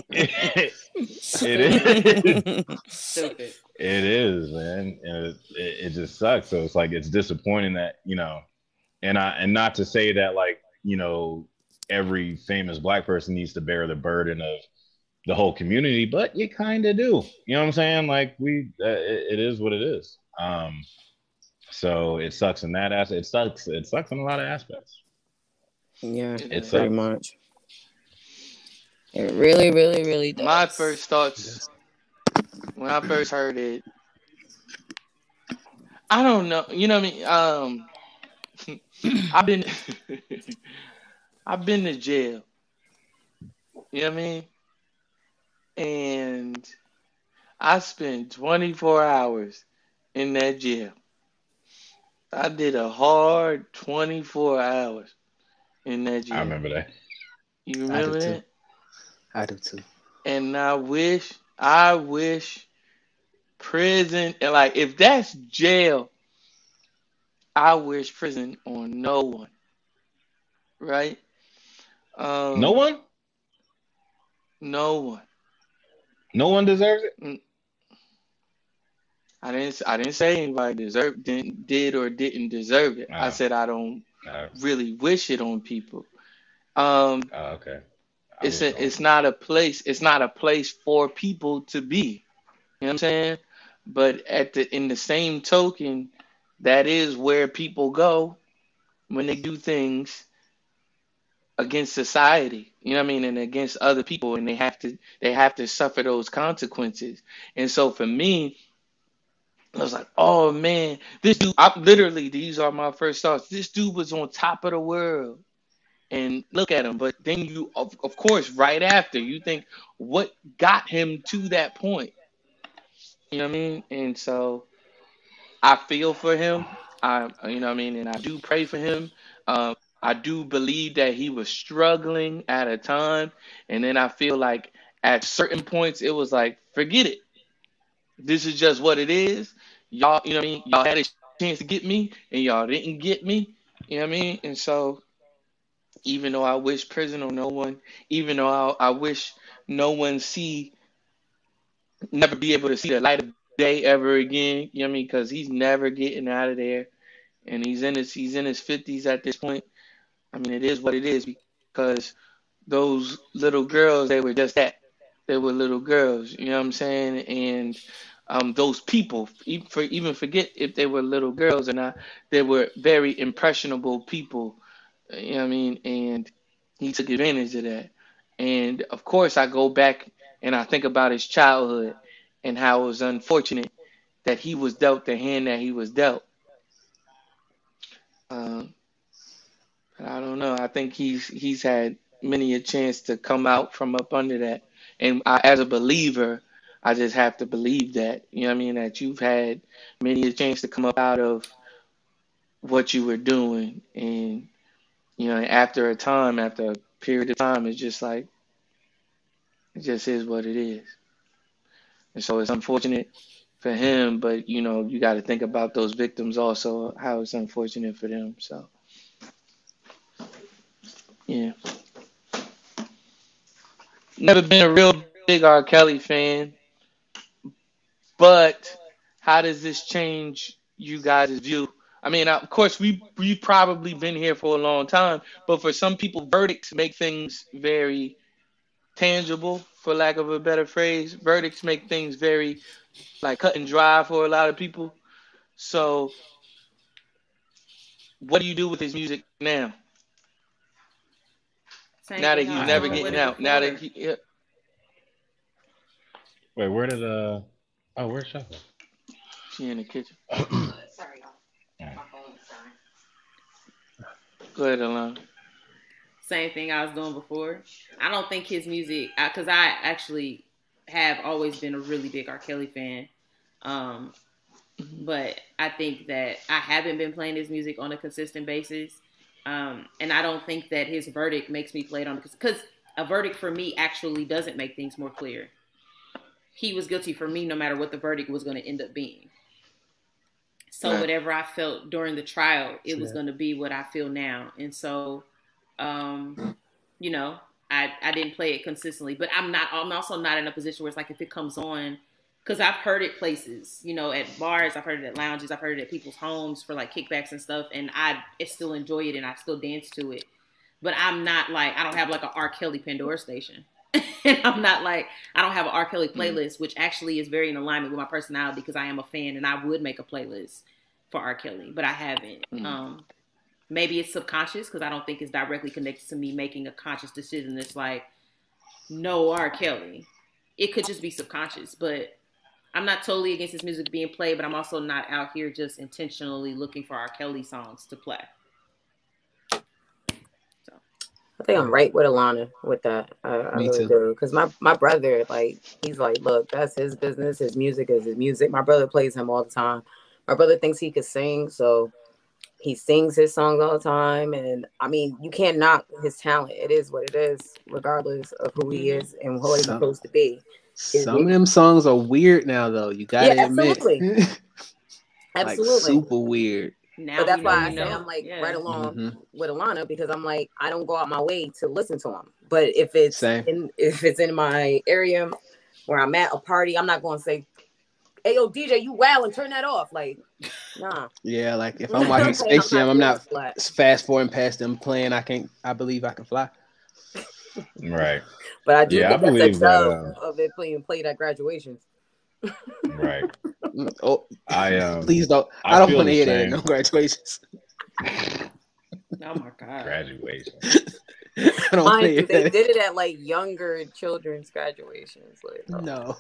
it, [LAUGHS] it is. Stupid. It is, man. It, it, it just sucks. So it's like it's disappointing that you know, and I and not to say that like you know every famous black person needs to bear the burden of the whole community, but you kind of do. You know what I'm saying? Like we, uh, it, it is what it is. Um, so it sucks in that aspect. It sucks. It sucks in a lot of aspects. yeah, It's pretty much. It really, really, really does. My first thoughts when I first heard it, I don't know. You know what I mean? Um, [LAUGHS] I've been, [LAUGHS] I've been to jail. You know what I mean? And I spent 24 hours in that jail. I did a hard 24 hours in that jail. I remember that. You I do remember too. that? I do too. And I wish, I wish prison, and like if that's jail, I wish prison on no one. Right? Um, No one, No one. no one deserves it. I didn't. I didn't say anybody deserved, didn't, did or didn't deserve it. I Oh. said I don't Uh, really wish it on people. Um, oh, okay. I it's a, it's not a place it's not a place for people to be you know what i'm saying but at the in the same token that is where people go when they do things against society you know what i mean and against other people and they have to they have to suffer those consequences and so for me I was like, oh man, this dude, I, literally, these are my first thoughts. This dude was on top of the world and look at him. But then you, of, of course, right after you think, what got him to that point? You know what I mean? And so I feel for him. I, you know what I mean? And I do pray for him. Um, I do believe that he was struggling at a time. And then I feel like at certain points, it was like, forget it. This is just what it is. Y'all, you know what I mean? Y'all had a chance to get me and y'all didn't get me. You know what I mean? And so even though I wish prison on no one, even though I, I wish no one see, never be able to see the light of day ever again. You know what I mean? Because he's never getting out of there, and he's in his he's in his fifties at this point. I mean, it is what it is because those little girls they were just that. They were little girls. You know what I'm saying? And um, those people, even, for, even forget if they were little girls or not, they were very impressionable people you know what I mean? And he took advantage of that. And of course, I go back and I think about his childhood and how it was unfortunate that he was dealt the hand that he was dealt. Um, I don't know. I think he's he's had many a chance to come out from up under that. And I, as a believer, I just have to believe that. You know what I mean? That you've had many a chance to come up out of what you were doing and you know, after a time, after a period of time, it's just like, it just is what it is. And so it's unfortunate for him, but, you know, you got to think about those victims also, how it's unfortunate for them. So, yeah. Never been a real big R. Kelly fan, but how does this change you guys' view I mean, of course, we we've probably been here for a long time, but for some people, verdicts make things very tangible, for lack of a better phrase. Verdicts make things very like cut and dry for a lot of people. So, what do you do with his music now? Same now that he's I never getting out. Now that he, yeah. Wait, where did uh? Oh, where's Shuffle? she in the kitchen. [CLEARS THROAT] Sorry, Yeah. Go ahead, Alana. same thing I was doing before. I don't think his music, because I actually have always been a really big R. Kelly fan. Um, but I think that I haven't been playing his music on a consistent basis. Um, and I don't think that his verdict makes me play it on because a verdict for me actually doesn't make things more clear. He was guilty for me no matter what the verdict was going to end up being. So Right. whatever I felt during the trial, it was going to be what I feel now. And so, um, you know, I, I didn't play it consistently, but I'm not, I'm also not in a position where it's like, if it comes on, cause I've heard it places, you know, at bars, I've heard it at lounges, I've heard it at people's homes for like kickbacks and stuff. And I still enjoy it and I still dance to it. But I'm not like, I don't have like a R. Kelly Pandora station. [LAUGHS] and I'm not like, I don't have an R. Kelly playlist, which actually is very in alignment with my personality because I am a fan and I would make a playlist for R. Kelly, but I haven't. Mhm. Um, maybe it's subconscious because I don't think it's directly connected to me making a conscious decision that's like, no R. Kelly. It could just be subconscious, but I'm not totally against his music being played, but I'm also not out here just intentionally looking for R. Kelly songs to play. I think I'm right with Alana with that. I, I Me really too. Because my, my brother, like, he's like, look, that's his business. His music is his music. My brother plays him all the time. My brother thinks he could sing, so he sings his songs all the time. And I mean, you can't knock his talent. It is what it is, regardless of who he mm-hmm. is and what he's Some- supposed to be. Some of them songs are weird now, though. You gotta Yeah, admit, absolutely. [LAUGHS] like Absolutely. super weird. Now but that's we know why I say know. I'm like Yeah. right along Mhm. with Alana because I'm like I don't go out my way to listen to him. But if it's Same. in if it's in my area where I'm at a party, I'm not going to say, "Hey yo, DJ, you wow and turn that off." Like, nah. Yeah, like if I'm [LAUGHS] watching I'm Space Jam, I'm not that. fast forwarding past them playing. I can't. I believe I can fly. Right, But I do Yeah, I that's believe a that, dub uh, of it being played at graduations. Right. [LAUGHS] Oh, I um, please don't. I I, don't feel want to hear that at no graduations. [LAUGHS] Oh my god. graduation. [LAUGHS] I don't want Mind they that. did it at like younger children's graduations. Like, oh. No.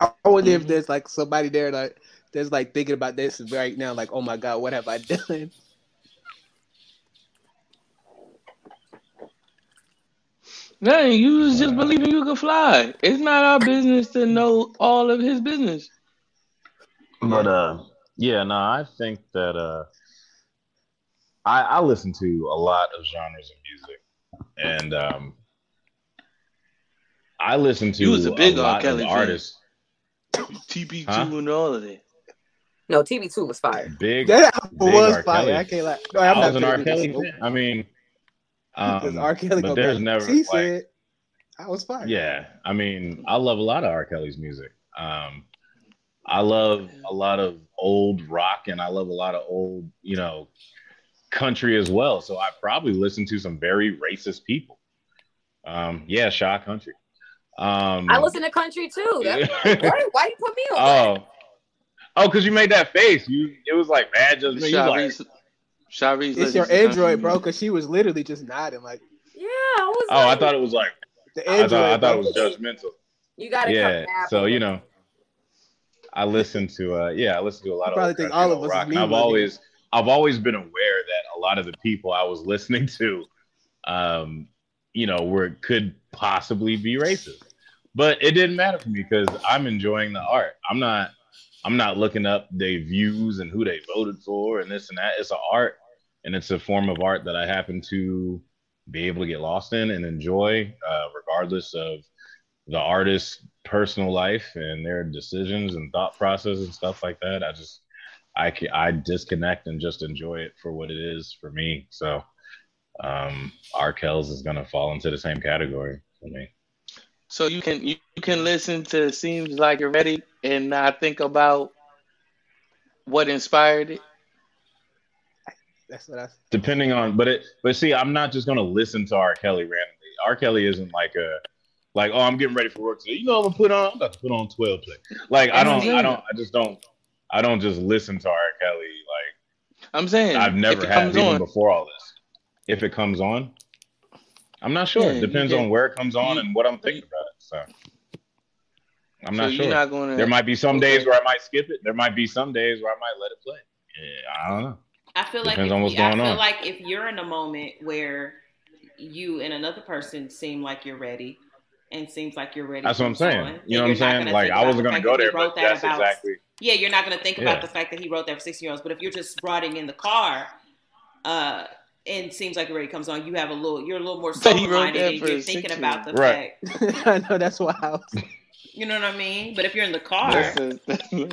I I wonder Mm-hmm. if there's like somebody there like that's like thinking about this right now, like, oh my god, what have I done? No, you was just believing you could fly. It's not our business to know all of his business. But uh, yeah, no, I think that uh, I I listen to a lot of genres of music, and um, I listen to You was a big R. lot Kelly of fan. artists. TP2 Huh? and all of that. No, TP2 was fired. Big, That album big was R. fire. Kelly. I can't like. No, I'm I not was an R. Kelly fan. I mean, Because um, R. Kelly but there's go- never She like, said I was fired. Yeah, I mean, I love a lot of R. Kelly's music. Um, I love a lot of old rock, and I love a lot of old, you know, country as well. So I probably listen to some very racist people. Um, yeah, Shaw Country. Um, I listen to country too. That's [LAUGHS] why, why you put me on? oh, oh, because you made that face. You, it was like bad just me. You like, Sharice, Sharice It's your Android, bro, because she was literally just nodding like Yeah, I was. oh, I thought it was like the I Android. thought, I thought it was judgmental. you gotta yeah come so you know i listen to uh yeah i listen to a lot You of probably think all of us rock, and i've always i've always been aware that a lot of the people i was [LAUGHS] listening to um you know were could possibly be racist but it didn't matter for me because i'm enjoying the art i'm not i'm not looking up their views and who they voted for and this and that it's an art and it's a form of art that i happen to be able to get lost in and enjoy uh, regardless of the artist's personal life and their decisions and thought process and stuff like that. I just I can I disconnect and just enjoy it for what it is for me. So um R. Kells is gonna fall into the same category for me. So you can you can listen to Seems Like You're Ready and not think about what inspired it. That's what I. depending on but it but see i'm not just gonna listen to r. Kelly randomly. R. Kelly isn't like a like oh i'm getting ready for work today. You know i'm gonna put on i'm about to put on 12 play. Like i don't i don't i just don't i don't just listen to r. Kelly like I'm saying i've never had comes even on, before all this. If it comes on i'm not sure. Yeah, it depends on where it comes on you- and what i'm thinking about it so. I'm so not you're sure. not going to. there might be some Okay. days where i might skip it. There might be some days where i might let it play. Yeah i don't know I feel like Depends if on what's you- I going feel on. like if you're in a moment where you and another person seem like you're ready and seems like you're ready. that's to what i'm saying on, you know what i'm saying like i wasn't gonna go there but wrote that that's about- exactly Yeah, you're not going to think about Yeah. the fact that he wrote that for 16 year olds. But if you're just riding in the car, uh, and seems like it already comes on, you have a little, you're a little more But [LAUGHS] he sober wrote minded and you're thinking 16. about the Right. fact, [LAUGHS] I know that's wild. You know what I mean? But if you're in the [LAUGHS] car That's a-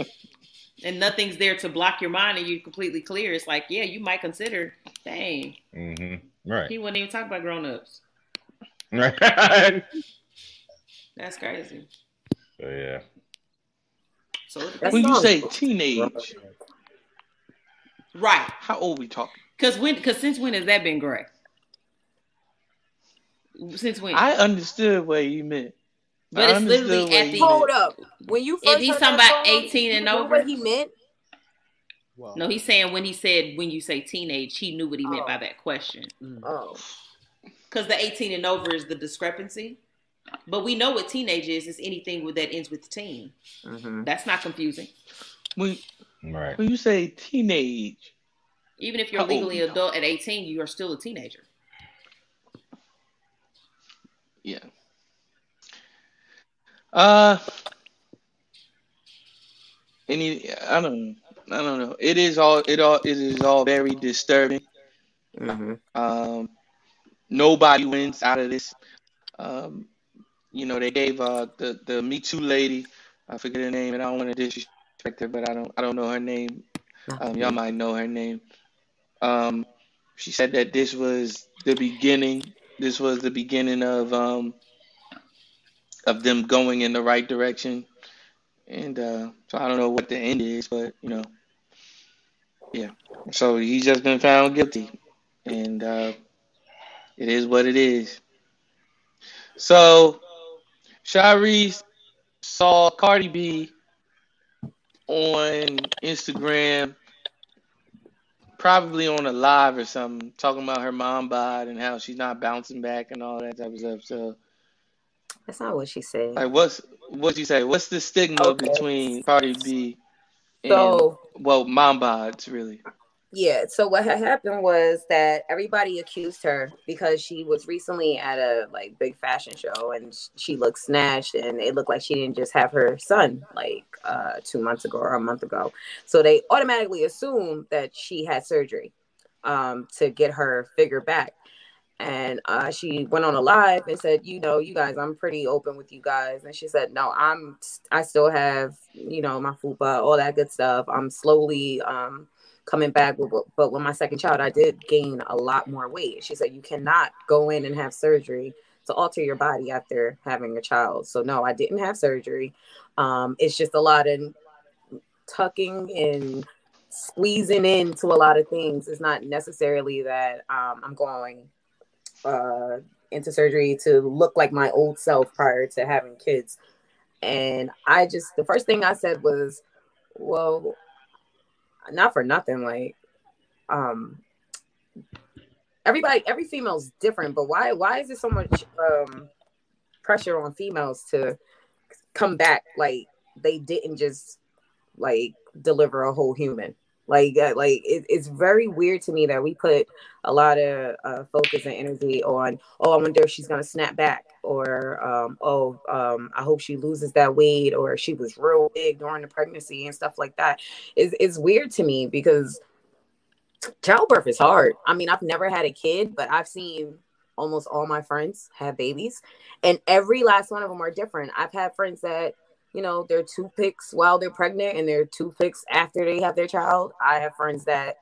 and nothing's there to block your mind and you're completely clear, it's like, yeah, you might consider, dang, hmm right he wouldn't even talk about grown ups. right [LAUGHS] That's crazy. so yeah So That's when you say teenage, right, how old we talking? because when, because since when has that been gray? Since when? I understood what you meant. But I it's literally at the- you Hold up. When you If first he's talking about 18 and you knew over? what he meant. Well, no, he's saying when he said when you say teenage, he knew what he meant Oh. by that question. mm. Oh, Because the 18 and over is the discrepancy. But we know what teenage is. It's anything with that ends with teen. mhm. That's not confusing. When, right when you say teenage, Even if you're legally adult at 18, you are still a teenager. yeah. Uh, any I don't know. I don't know. It is all it all it is all very disturbing. Mhm. Um, nobody wins out of this. Um, you know, they gave uh the the Me Too lady, I forget her name, and I don't want to disrespect her, but I don't I don't know her name. Um, y'all might know her name. Um, she said that this was the beginning. This was the beginning of um of them going in the right direction. And uh, so I don't know what the end is, but you know, yeah. So he's just been found guilty, and uh, it is what it is. So Sharice saw Cardi B on Instagram, probably on a live or something, talking about her mom bod and how she's not bouncing back and all that type of stuff. So, That's not what she said. like, what's what you say? What's the stigma Okay. between Cardi B and So well, mom bods really? yeah, so what had happened was that everybody accused her because she was recently at a like big fashion show and she looked snatched and it looked like she didn't just have her son like uh two months ago or a month ago. So they automatically assumed that she had surgery um to get her figure back. And uh, she went on a live and said, "You know, you guys, I'm pretty open with you guys." And she said, "No, I'm, I still have, you know, my fupa, all that good stuff. I'm slowly um, coming back with, but with my second child, I did gain a lot more weight." She said, "You cannot go in and have surgery to alter your body after having a child." So no, I didn't have surgery. Um, it's just a lot of tucking and squeezing into a lot of things. It's not necessarily that um, I'm going uh, into surgery to look like my old self prior to having kids. And I just, the first thing I said was, well, not for nothing. Like, um, everybody, every female's different, but why, why is there so much um, pressure on females to come back like they didn't just like deliver a whole human? Like, uh, like it, it's very weird to me that we put a lot of uh, focus and energy on, oh, I wonder if she's gonna snap back, or um, oh, um, I hope she loses that weight, or she was real big during the pregnancy and stuff like that. It's, it's weird to me because childbirth is hard. I mean, I've never had a kid, but I've seen almost all my friends have babies, and every last one of them are different. I've had friends that you know, they're toothpicks while they're pregnant and they're toothpicks after they have their child. I have friends that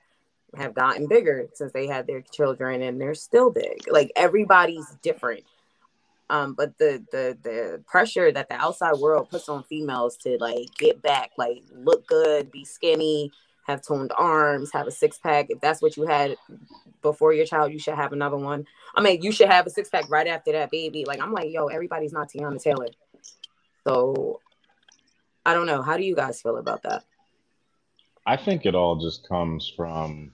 have gotten bigger since they had their children and they're still big. Like everybody's different. Um, but the the the pressure that the outside world puts on females to like get back, like look good, be skinny, have toned arms, have a six pack. If that's what you had before your child, you should have another one. I mean, you should have a six pack right after that baby. Like I'm like, yo, everybody's not Teyana Taylor. So I don't know. How do you guys feel about that? I think it all just comes from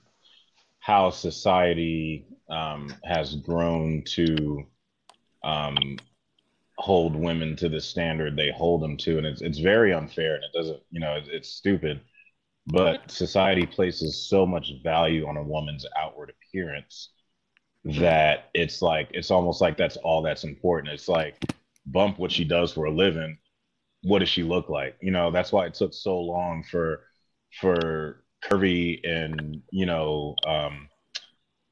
how society um, has grown to um, hold women to the standard they hold them to, and it's it's very unfair, and it doesn't, you know, it's, it's stupid. But society places so much value on a woman's outward appearance that it's like it's almost like that's all that's important. It's like bump what she does for a living. What does she look like? You know, that's why it took so long for for curvy and you know um,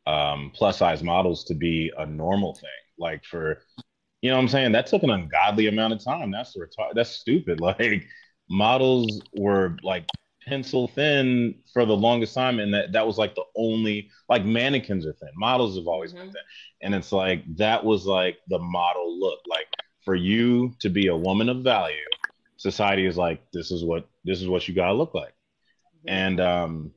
um, plus size models to be a normal thing. Like for you know what I'm saying? That took an ungodly amount of time. That's reti- that's stupid. [LAUGHS] Like models were like pencil thin for the longest time, and that that was like the only like mannequins are thin. Models have always mm-hmm. been thin, and it's like that was like the model look. Like for you to be a woman of value, society is like this is what this is what you gotta look like, and um,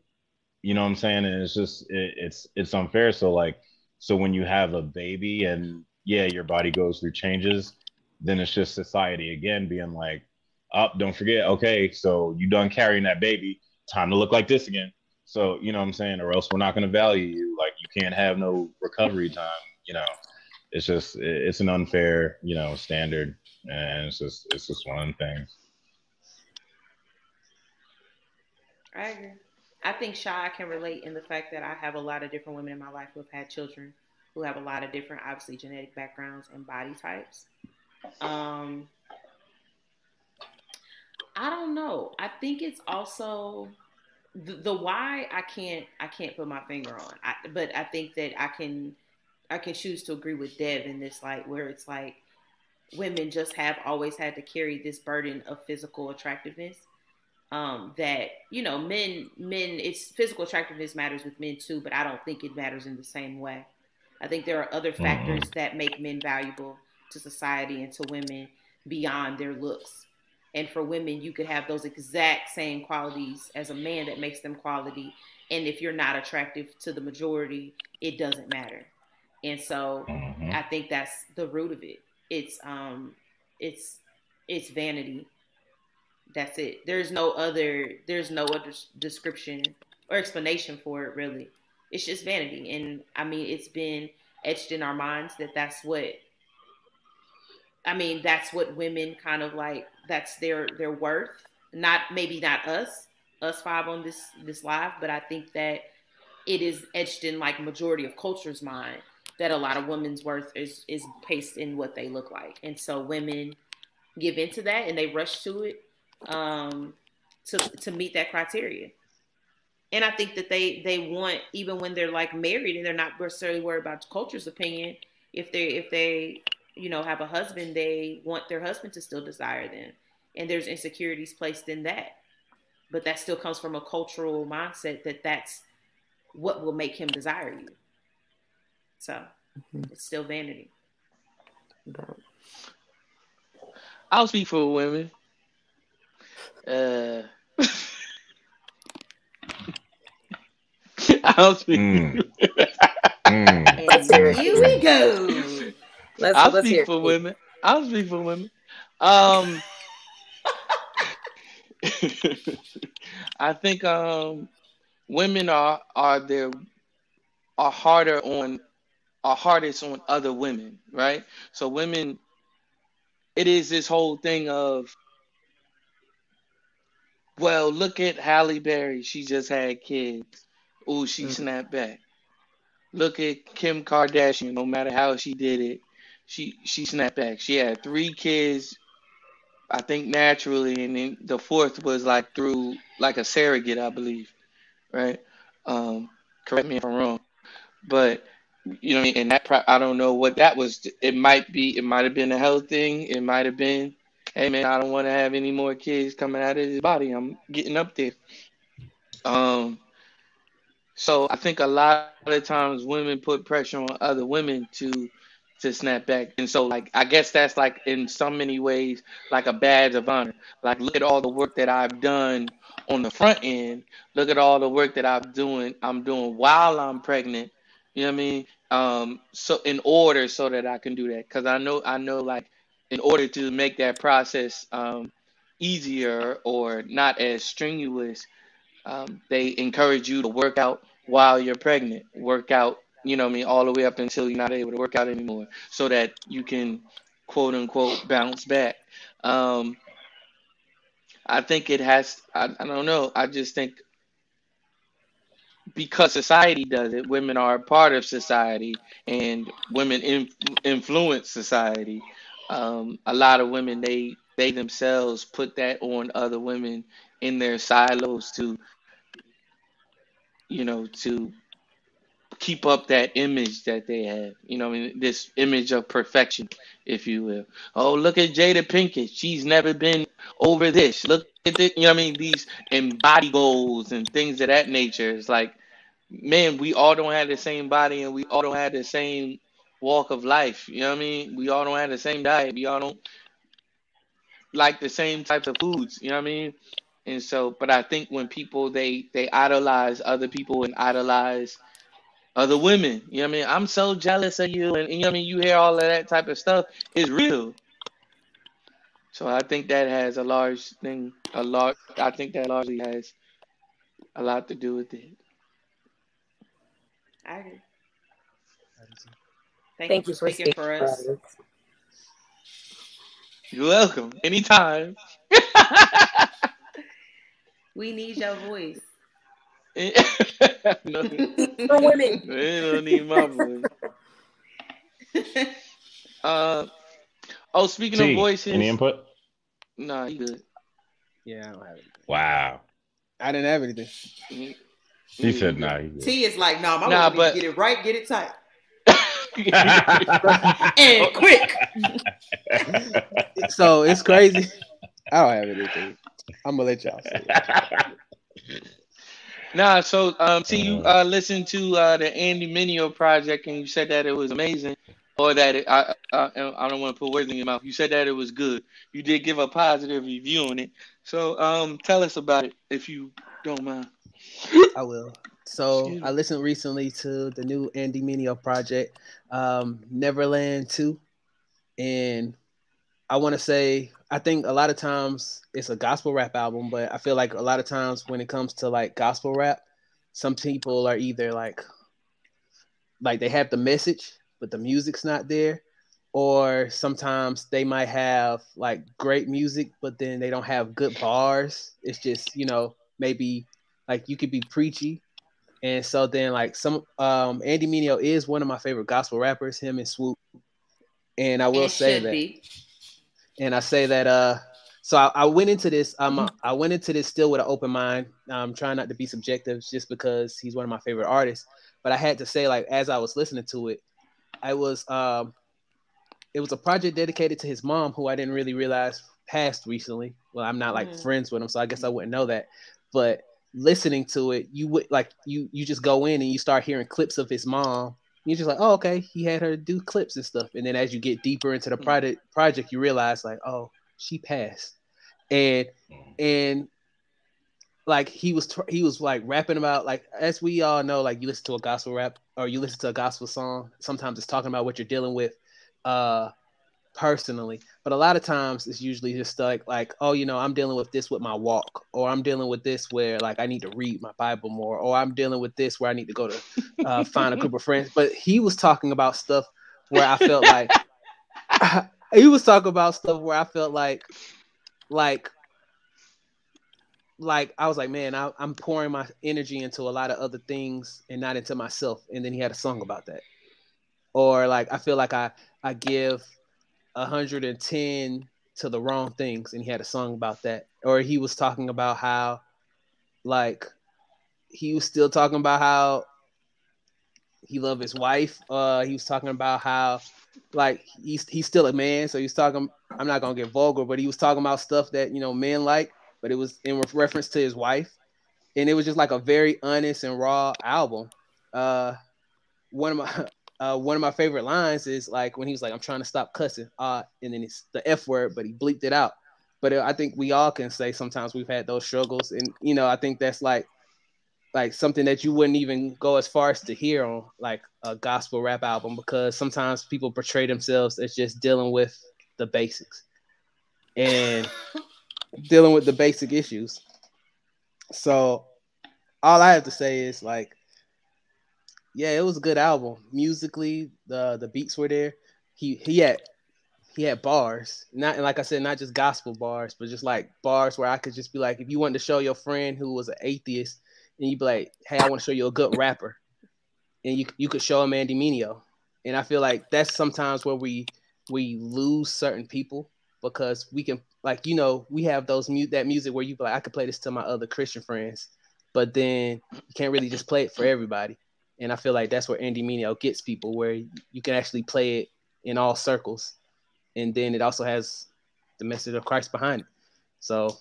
you know what I'm saying? And it's just it, it's it's unfair. So like so when you have a baby and yeah, your body goes through changes, then it's just society again being like, up, oh, don't forget, okay, so you done carrying that baby, time to look like this again. So, you know what I'm saying? Or else we're not gonna value you. Like you can't have no recovery time, you know. It's just it's an unfair, you know, standard. And it's just it's just one of things. I agree. I think Shy can relate in the fact that I have a lot of different women in my life who have had children who have a lot of different, obviously, genetic backgrounds and body types. Um, I don't know. I think it's also the, the why I can't I can't put my finger on. I, but I think that I can I can choose to agree with Dev in this like where it's like women just have always had to carry this burden of physical attractiveness um, that you know men men it's physical attractiveness matters with men too but i don't think it matters in the same way i think there are other mm-hmm. factors mm-hmm. that make men valuable to society and to women beyond their looks and for women you could have those exact same qualities as a man that makes them quality and if you're not attractive to the majority it doesn't matter and so mm-hmm. i think that's the root of it it's um it's it's vanity that's it. There's no other. There's no other description or explanation for it. Really, it's just vanity. And I mean, it's been etched in our minds that that's what. I mean, that's what women kind of like. That's their their worth. Not maybe not us, us five on this this live, but I think that it is etched in like majority of culture's mind that a lot of women's worth is is based in what they look like, and so women give into that and they rush to it um, to to meet that criteria. And I think that they they want even when they're like married and they're not necessarily worried about culture's opinion. If they if they you know have a husband, they want their husband to still desire them, and there's insecurities placed in that. But that still comes from a cultural mindset that that's what will make him desire you. So mm-hmm. it's still vanity. I'll speak for women. Uh, [LAUGHS] I'll speak. Mm. [LAUGHS] mm. Here we go. Let's, I'll let's speak for women. I'll speak for women. Um, [LAUGHS] I think um, women are are their are harder on are hardest on other women, right? So women, it is this whole thing of well, look at Halle Berry. She just had kids. Ooh, she mm-hmm. snapped back. Look at Kim Kardashian. No matter how she did it, she she snapped back. She had three kids, I think naturally, and then the fourth was like through like a surrogate, I believe. Right? Um, correct me if I'm wrong, but you know, and that pro- I don't know what that was. It might be. It might have been a health thing. It might have been hey man, I don't want to have any more kids coming out of his body. I'm getting up there. Um, so I think a lot of times women put pressure on other women to to snap back, and so like I guess that's like in so many ways like a badge of honor. Like look at all the work that I've done on the front end, look at all the work that I'm doing. I'm doing while I'm pregnant. You know what I mean? Um, so in order so that I can do that, because I know I know like in order to make that process um, easier or not as strenuous, um, they encourage you to work out while you're pregnant. Work out, you know I mean, all the way up until you're not able to work out anymore, so that you can quote unquote bounce back. Um, I think it has. I, I don't know. I just think because society does it, women are a part of society, and women in, influence society. Um, a lot of women they they themselves put that on other women in their silos to, you know, to keep up that image that they have. You know, I mean, this image of perfection, if you will. Oh, look at Jada Pinkett. She's never been over this. Look at it. You know, I mean, these and body goals and things of that nature. It's like, man, we all don't have the same body and we all don't have the same walk of life. You know what I mean? We all don't have the same diet. We all don't like the same types of foods. You know what I mean? And so, but I think when people they they idolize other people and idolize other women. You know what I mean? I'm so jealous of you, and, and you know what I mean. You hear all of that type of stuff is real. So I think that has a large thing, a lot. I think that largely has a lot to do with it. I agree. Thank, Thank, you you for for speaking speaking for us. for. You're welcome. Anytime. [LAUGHS] We need your voice. [LAUGHS] no, [LAUGHS] For women. they don't need my voice. Uh, oh, speaking T, of voices, any input? nah, you good. Yeah, I don't have anything. Wow. I didn't have anything. Mhm. He Mhm. said, "Nah." T is like, nah, my Nah, nah, but- get it right, get it tight, [LAUGHS] and quick. So it's crazy. I don't have anything. I'm gonna let y'all say. it. [LAUGHS] Nah, so um, see, you uh, listened to uh, the Andy Mineo project, and you said that it was amazing, or that it, I, I I don't want to put words in your mouth. You said that it was good. You did give a positive review on it. So um, tell us about it if you don't mind. I will. So I listened recently to the new Andy Mineo project, um, Neverland 2. And I want to say, I think a lot of times it's a gospel rap album, but I feel like a lot of times when it comes to like gospel rap, some people are either like, like they have the message, but the music's not there. Or sometimes they might have like great music, but then they don't have good bars. It's just, you know, maybe like you could be preachy. And so then like some um andy mineo is one of my favorite gospel rappers him and Swoope. And i will And say that be. and i say that uh so I, I went into this um i went into this still with an open mind. I'm trying not to be subjective just because he's one of my favorite artists. But i had to say like as i was listening to it i was um it was a project dedicated to his mom who i didn't really realize passed recently. Well i'm not like Mm. friends with him so i guess i wouldn't know that. But listening to it, you would like you you just go in and you start hearing clips of his mom. You're just like, oh, okay, he had her do clips and stuff. And then as you get deeper into the project project, you realize like, oh, she passed, and and like he was tr- he was like rapping about like as we all know, like you listen to a gospel rap or you listen to a gospel song, sometimes it's talking about what you're dealing with, uh, personally. But a lot of times it's usually just like like oh you know I'm dealing with this with my walk, or I'm dealing with this where like I need to read my Bible more, or I'm dealing with this where I need to go to uh, find a group of friends. But he was talking about stuff where I felt like [LAUGHS] he was talking about stuff where I felt like like like I was like, man, I, I'm pouring my energy into a lot of other things and not into myself. And then he had a song about that. Or like I feel like I I give 110 to the wrong things, and he had a song about that. Or he was talking about how like he was still talking about how he loved his wife. Uh, he was talking about how like he's he's still a man, so he's talking. I'm not gonna get vulgar, but he was talking about stuff that you know men like, but it was in reference to his wife, and it was just like a very honest and raw album. Uh, one of my uh, one of my favorite lines is like when he was like, "I'm trying to stop cussing," uh, and then it's the f word, but he bleeped it out. but I think we all can say sometimes we've had those struggles, and you know, I think that's like like something that you wouldn't even go as far as to hear on like a gospel rap album because sometimes people portray themselves as just dealing with the basics and [LAUGHS] dealing with the basic issues. So all I have to say is like yeah, it was a good album. Musically, the the beats were there. He he had he had bars, not like I said, not just gospel bars, but just like bars where I could just be like, if you wanted to show your friend who was an atheist and you'd be like, "Hey, I want to show you a good rapper," and you you could show him Andy Mineo, and I feel like that's sometimes where we we lose certain people because we can like you know we have those mute that music where you like I could play this to my other Christian friends, but then you can't really just play it for everybody, and I feel like that's where Andy Mineo gets people where you can actually play it in all circles, and then it also has the message of Christ behind it. So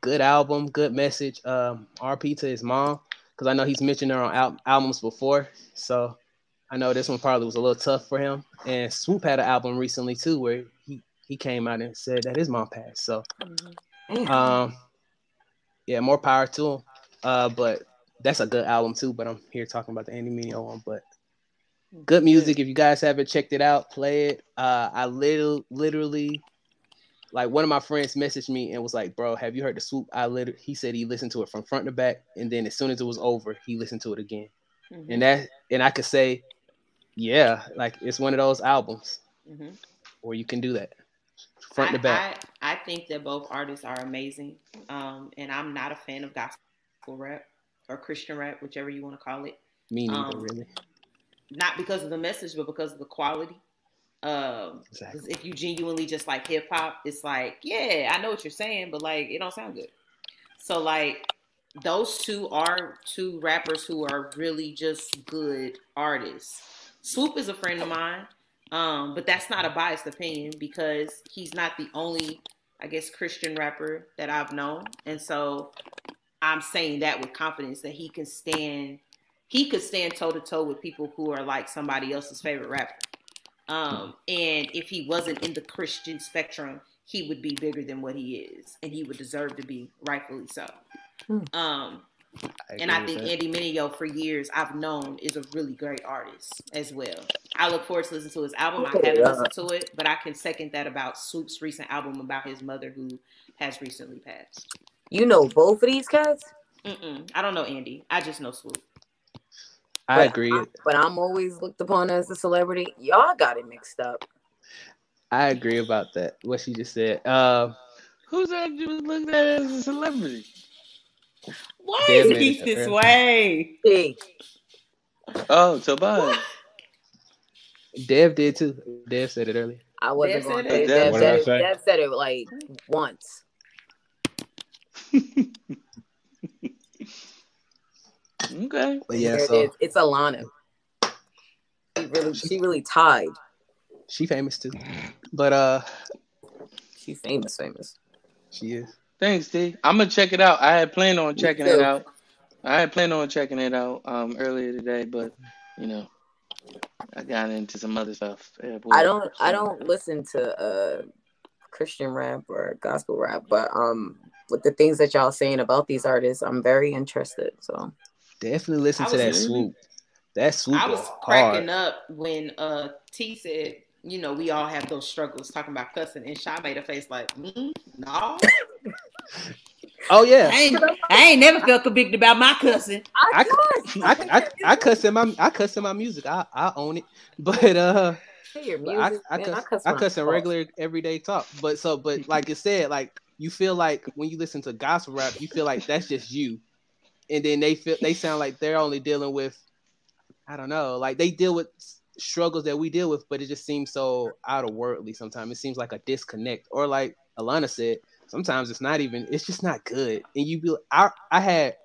good album, good message. Um, RP to his mom because I know he's mentioned her on al- albums before, so I know this one probably was a little tough for him. And Swoope had an album recently too where he he came out and said that his mom passed. So, Mm-hmm. um, yeah, more power to him. Uh, but that's a good album too. But I'm here talking about the Andy Mineo one. But good music. If you guys haven't checked it out, play it. Uh, I little literally, like one of my friends messaged me and was like, "Bro, have you heard the swoope?" I literally, he said he listened to it from front to back, and then as soon as it was over, he listened to it again. Mhm. And that, and I could say, yeah, like it's one of those albums Mhm. where you can do that, front to back. I, I think that both artists are amazing. Um, and I'm not a fan of gospel rap or Christian rap, whichever you want to call it. Me neither, um, really. Not because of the message, but because of the quality. Um, Exactly. if you genuinely just like hip hop, it's like, yeah, I know what you're saying, but like it don't sound good. So like those two are two rappers who are really just good artists. Swoope is a friend of mine, um, but that's not a biased opinion because he's not the only, I guess, Christian rapper that I've known, and so I'm saying that with confidence that he can stand, he could stand toe to toe with people who are like somebody else's favorite rapper. Um, and if he wasn't in the Christian spectrum, he would be bigger than what he is, and he would deserve to be, rightfully so. Hmm. Um, and I think that. Andy Mineo for years I've known is a really great artist as well. I look forward to listening to his album. I haven't Yeah. listened to it, but I can second that about Swoope's recent album about his mother who has recently passed. You know both of these cats? Mm-mm. I don't know Andy. I just know Swoope. I But agree. I'm- but I'm always looked upon as a celebrity. Y'all got it mixed up. I agree about that. What she just said. Uh, Who's that you was looked at as a celebrity? Why Damn is he this way? Hey, Oh, Tobias. Dev did too. Dev said it earlier. I wasn't Dev going to it. Dev, What did I said it, say? Dev said it like once. [LAUGHS] Okay. But yeah, There it so is. It's Alana. She really, she really tied. she famous too. But uh, she famous, famous. she is. Thanks, D. I'm gonna check it out. I had planned on checking it out. I had planned on checking it out um earlier today, but you know, I got into some other stuff. at I don't, I don't listen to uh Christian rap or gospel rap, but um, with the things that y'all saying about these artists, I'm very interested. So Definitely listen I to that was- swoope. That swoope I was cracking hard. up when uh T said, you know, we all have those struggles talking about cussing, and Shy made a face like, mm, no, Oh yeah, I ain't, I ain't never felt convicted about my cussing. I, I, I, I cuss in my I cuss in my music. I, I own it. [LAUGHS] But uh, your But I, music, I, man, cuss, I when cuss in talk. regular everyday talk. But so, but like it said, like you feel like when you listen to gospel rap, you feel like that's just you, and then they feel they sound like they're only dealing with, I don't know, like they deal with struggles that we deal with, but it just seems so out of worldly. Sometimes it seems like a disconnect, or like Alana said, sometimes it's not even. It's just not good, and you be. I I had.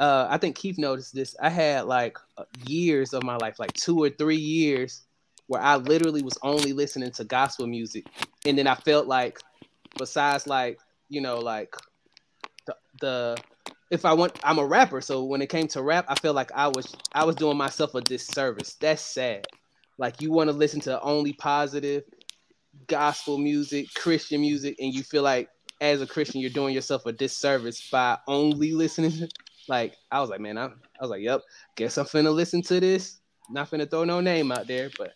Uh, I think Keith noticed this. I had like years of my life, like two or three years, where I literally was only listening to gospel music, and then I felt like, besides like you know like the, the if I want I'm a rapper, so when it came to rap, I felt like I was I was doing myself a disservice. That's sad. Like you want to listen to only positive, gospel music, Christian music, and you feel like as a Christian you're doing yourself a disservice by only listening like I was like, man, I, I was like, yep, guess I'm finna listen to this. Not finna throw no name out there, but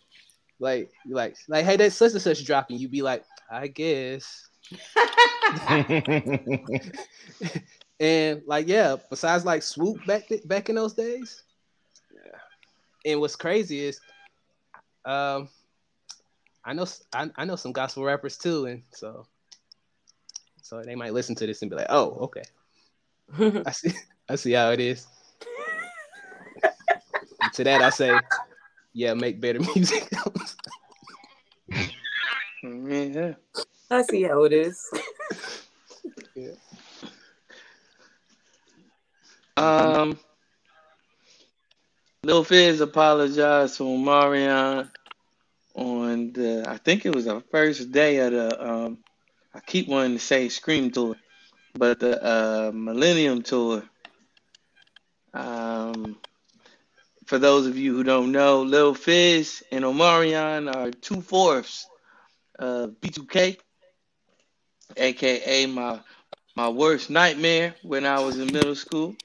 like like like hey that such and such dropping, You'd be like, I guess. [LAUGHS] and like yeah, besides like swoope back th- back in those days. Yeah. And what's crazy is um I know I, I know some gospel rappers too, and so so they might listen to this and be like, "Oh, okay, [LAUGHS] I see, I see how it is." to that, I say, "Yeah, make better [LAUGHS] music." yeah. I see how it is. yeah. Um, Lil Fizz apologized to Omarion on the I think it was the first day of the um I keep wanting to say Scream tour, but the uh, Millennium tour. Um, for those of you who don't know, Lil Fizz and Omarion are two fourths of B2K, aka my my worst nightmare when I was in middle school.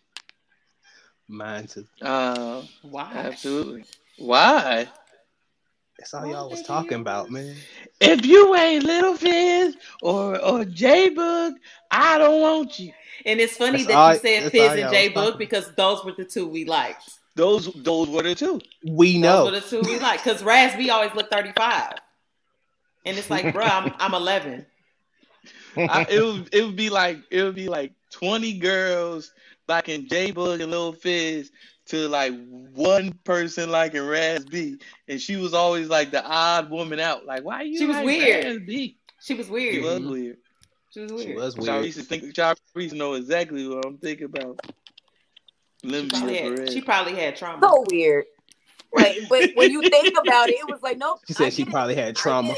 Mine too. Uh, Why? absolutely. Why? That's all y'all was talking about, man. If you ain't Little Fizz or or J Boog, I don't want you. And it's funny That's that all- you said that's Fizz and J Boog because those were the two we liked. Those those were the two. We Those know. were the two we liked. Because Raz B always looked 35. And it's like, bro, I'm, I'm 11. I, it [LAUGHS] would it would be like it would be like twenty girls liking J Boog and Lil Fizz to like one person liking Raz B, and she was always like the odd woman out. Like, why you? She was like weird. Raz B? She was weird. She was mm-hmm. weird. She was weird. She was She weird. was weird. Charisse think Charisse know exactly what I'm thinking about. She probably, had, she probably had trauma. So weird. Like, but when you think about it, it was like, nope. She said I she get it. probably had I trauma.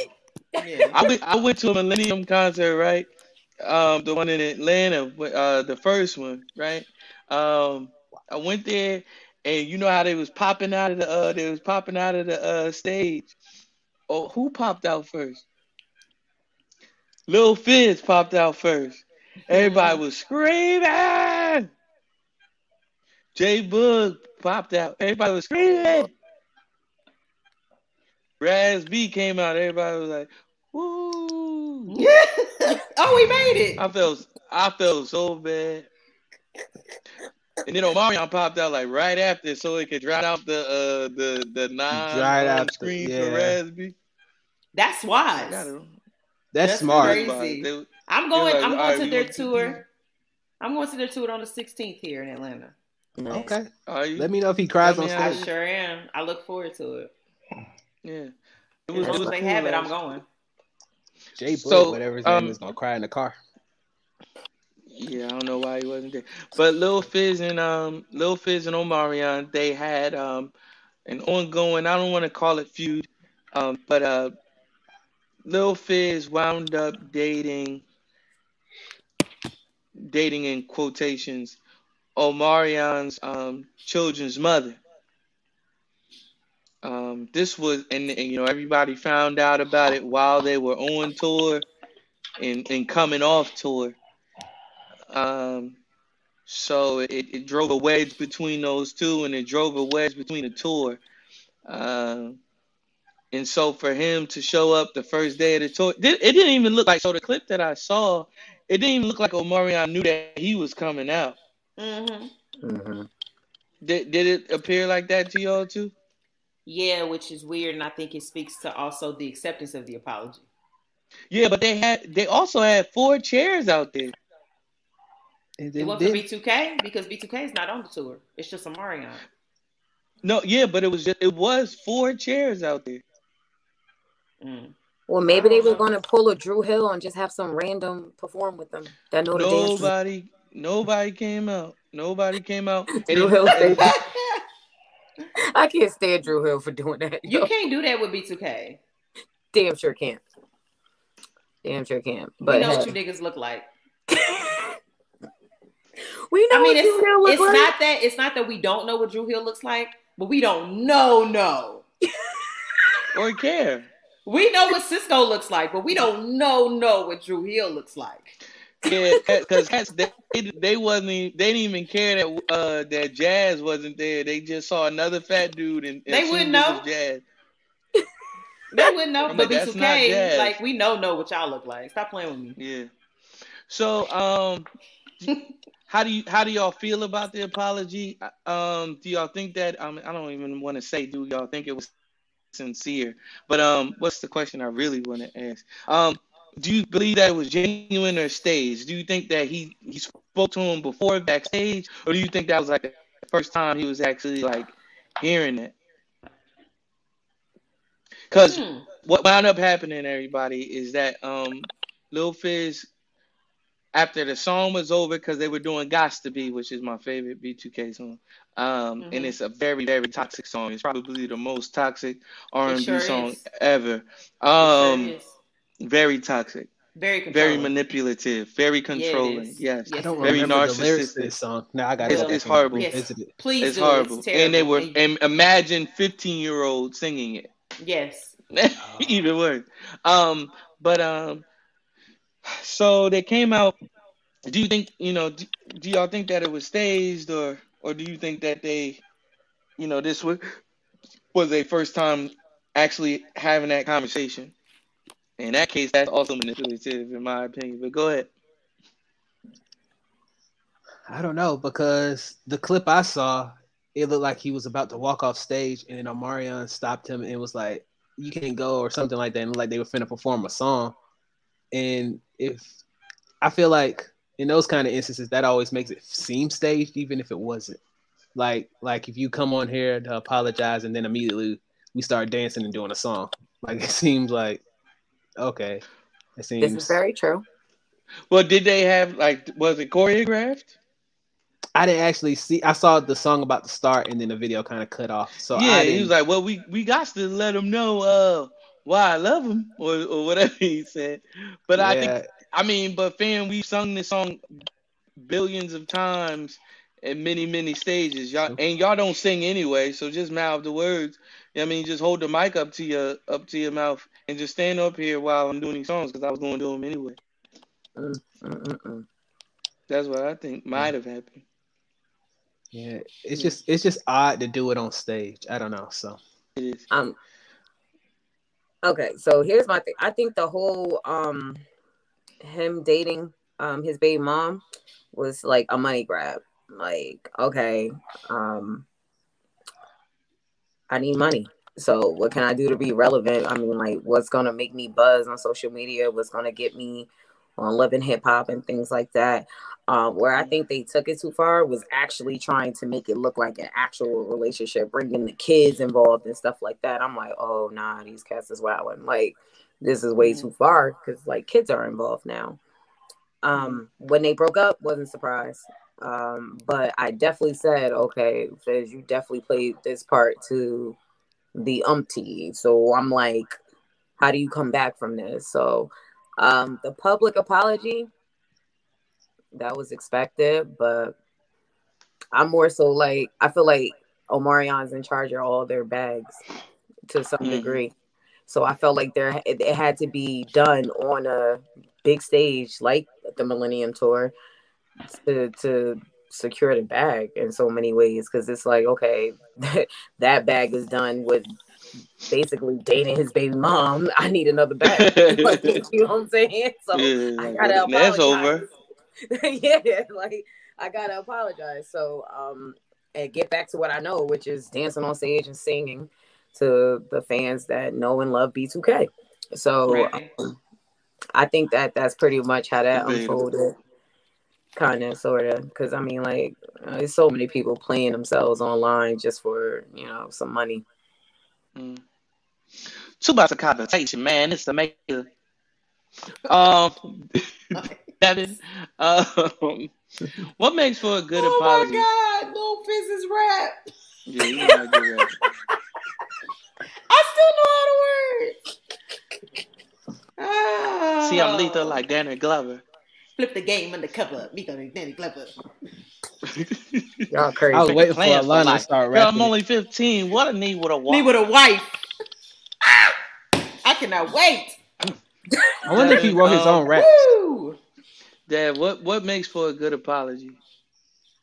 Get it. Yeah. I went, I went to a Millennium concert, right? Um, the one in Atlanta, uh, the first one, right? Um, I went there, and you know how they was popping out of the, uh, they was popping out of the uh stage. Oh, who popped out first? Lil Fizz popped out first. Everybody [LAUGHS] was screaming. J Boog popped out. Everybody was screaming. Raz B came out. Everybody was like, "Woo!" [LAUGHS] oh, we made it. I felt, I felt so bad. And then Omarion popped out like right after, so it could drown out the uh the the non Dried out on the- screen yeah. for Raz That's I wise. That's, That's smart. crazy. They- I'm going. like, I'm going right, to their want two tour. I'm going to their tour on the 16th here in Atlanta. Okay. Are you? Let me know if he cries on Let me I stage. sure am. I look forward to it. Yeah. It As was, it long as they cool, have it, I'm going. J Boog, So, whatever his um, name is, gonna cry in the car. Yeah, I don't know why he wasn't there. But Lil Fizz and um Lil Fizz and Omarion, they had um an ongoing, I don't want to call it feud, um, but uh Lil Fizz wound up dating dating in quotations Omarion's um children's mother. Um this was and, and you know everybody found out about it while they were on tour and, and coming off tour. Um, so it, it drove a wedge between those two, and it drove a wedge between the tour. Um, and so for him to show up the first day of the tour, it, it didn't even look like. So the clip that I saw, it didn't even look like Omarion knew that he was coming out. Mm-hmm. Mm-hmm. Did did it appear like that to y'all too? Yeah, which is weird, and I think it speaks to also the acceptance of the apology. Yeah, but they had they also had four chairs out there. And It wasn't for B2K because B2K is not on the tour. It's just Omarion. No, yeah, but it was just it was four chairs out there. Mm. Well, maybe they were going to pull a Dru Hill and just have some random perform with them that know the. Nobody, nobody came out. Nobody came out. [LAUGHS] Dru Hill stayed back. I can't stand Dru Hill for doing that. You can't do that with B2K. Damn sure can't. Damn sure can't. We But know what hey. you niggas look like. [LAUGHS] we know I mean, what it's Dru Hill look it's like. not that it's not that we don't know what Dru Hill looks like, but we don't know no. [LAUGHS] or care. We know what Sisqo looks like, but we don't know know what Dru Hill looks like. Yeah, because they, they wasn't even, they didn't even care that uh that Jazz wasn't there. They just saw another fat dude and, and They wouldn't know. Jazz. They wouldn't know, but not jazz. like we know know what y'all look like. Stop playing with me. Yeah. So um, [LAUGHS] how do you how do y'all feel about the apology? Um, do y'all think that um, I don't even want to say do y'all think it was sincere? But um, what's the question I really want to ask? Um, do you believe that it was genuine or staged? Do you think that he he spoke to him before backstage, or do you think that was like the first time he was actually like hearing it? Because Hmm. what wound up happening, everybody, is that um Lil Fizz, after the song was over, because they were doing "Gots to Be," which is my favorite B2K song, um, Mhm. and it's a very very toxic song. It's probably the most toxic R&B sure song is. ever. Um. Very toxic, very very manipulative, very controlling. is. yes, Yes, I don't it is. Very remember the lyrics to narcissistic. this song. Now I got It's- it's horrible. Yes. Visit it. Please it's do. horrible. It's and they were And- and imagine fifteen year old singing it. yes. [LAUGHS] even worse. Um, but um, so they came out. Do you think you know? Do, do y'all think that it was staged, or or do you think that they, you know, this was was a first time actually having that conversation? In that case, that's also manipulative, in my opinion. But go ahead. I don't know because the clip I saw, it looked like he was about to walk off stage, and then Omarion stopped him and was like, "You can't go" or something like that, and like they were finna perform a song. And if I feel like in those kind of instances, that always makes it seem staged, even if it wasn't. Like, like if you come on here to apologize and then immediately we start dancing and doing a song, like it seems like okay, it seems This is very true. Well, did they have like was it choreographed? I didn't actually see. I saw the song about to start, and then the video kind of cut off. So yeah, I he was like, "Well, we we got to let them know uh why I love him or or whatever [LAUGHS] he said." But I think I mean, but fam, we've sung this song billions of times at many many stages. Y'all and y'all don't sing anyway, so just mouth the words. I mean, just hold the mic up to your up to your mouth and just stand up here while I'm doing these songs because I was going to do them anyway. Mm, mm, mm, mm. That's what I think might have happened. yeah. It's just it's just odd to do it on stage. I don't know. So It is. Um. Okay, so here's my thing. I think the whole um him dating um his baby mom was like a money grab. Like, okay, um I need money. So what can I do to be relevant? I mean, like what's gonna make me buzz on social media? What's gonna get me on Love and Hip Hop and things like that? Um, where I think they took it too far was actually trying to make it look like an actual relationship, bringing the kids involved and stuff like that. I'm like, oh nah, these cats is wilding. Like this is way too far because like kids are involved now. Um, when they broke up, wasn't surprised. Um, but I definitely said, okay, Fizz, you definitely played this part to the umpty. So I'm like, how do you come back from this? So um, the public apology, that was expected, but I'm more so like I feel like Omarion's in charge of all their bags to some Mhm. degree. So I felt like there it, it had to be done on a big stage like the Millennium Tour to to secure the bag in so many ways because it's like okay [LAUGHS] that bag is done with basically dating his baby mom [LAUGHS] i need another bag like, [LAUGHS] you know what i'm saying so Yeah, I gotta that's apologize. over. yeah, like I gotta apologize. So um and get back to what I know, which is dancing on stage and singing to the fans that know and love B2K. So Right. um, I think that that's pretty much how that unfolded. Kind of, sort of, because I mean, like, uh, there's so many people playing themselves online just for you know some money. Mm. Too much of conversation, man. It's the maker. Um, [LAUGHS] Devin, um, [LAUGHS] what makes for a good oh apology? Oh my God, Lil Fizz's rap. Yeah, you know how to do that. [LAUGHS] I still know how to work. Ah. See, I'm lethal like Danny Glover. Flip the game undercover. Me go Danny Glover. [LAUGHS] Y'all crazy. I was waiting for Plan for Alana to life. start Girl, I'm only 15. What a need with a Me wife. with a wife. Ah! I cannot wait. I wonder if he wrote his own rap. Woo! Dad, what what makes for a good apology?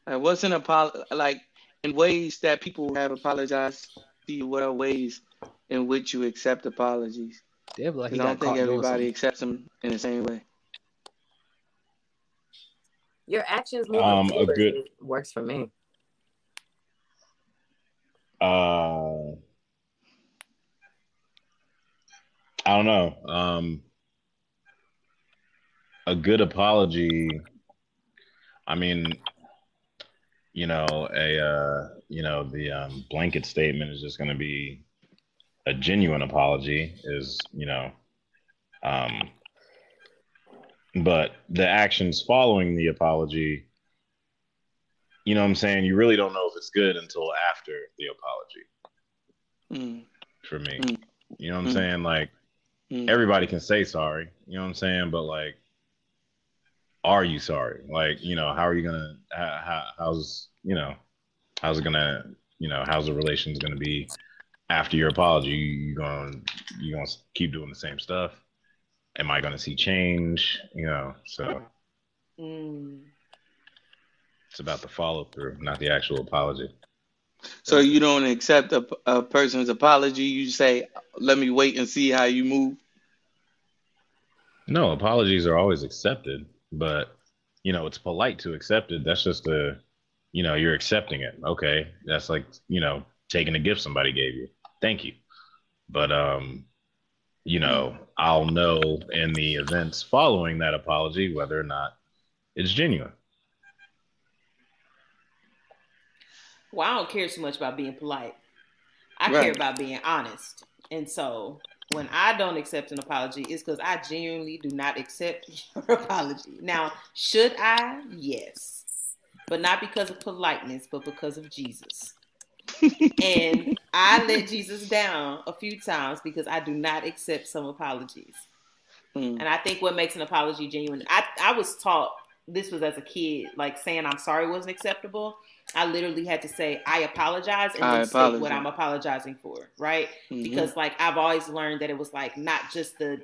Like, what's an apology? Like in ways that people have apologized to you. What are ways in which you accept apologies? Damn, like he 'Cause I don't think everybody accepts them in the same way. Your actions moving Um, a good- works for me. Uh, I don't know. Um, a good apology. I mean, you know, a uh, you know, the um, blanket statement is just going to be a genuine apology. Is you know, um, but the actions following the apology. You know what I'm saying? You really don't know if it's good until after the apology Mm, for me. Mm. You know what I'm Mm. saying? Like mm. everybody can say sorry, you know what I'm saying? But like are you sorry? Like, you know, how are you gonna how, how how's you know, how's it gonna you know, how's the relations gonna be after your apology? You, you gonna you gonna keep doing the same stuff? Am I gonna see change? You know, so Mm. it's about the follow through, not the actual apology. So you don't accept a, a person's apology. You say, "Let me wait and see how you move." No, apologies are always accepted, but you know, it's polite to accept it. That's just a, you know, you're accepting it. Okay. That's like, you know, taking a gift somebody gave you. Thank you. But um, you know, I'll know in the events following that apology whether or not it's genuine. Well, I don't care too much about being polite. I Right. care about being honest. And so when I don't accept an apology, it's because I genuinely do not accept [LAUGHS] your apology. Now, should I? Yes. But not because of politeness, but because of Jesus. And I let Jesus down a few times because I do not accept some apologies. Mm. And I think what makes an apology genuine, I, I was taught this was as a kid, like saying I'm sorry wasn't acceptable. I literally had to say I apologize and I then state what apologize. I'm apologizing for, right? Mhm. Because like I've always learned that it was like not just the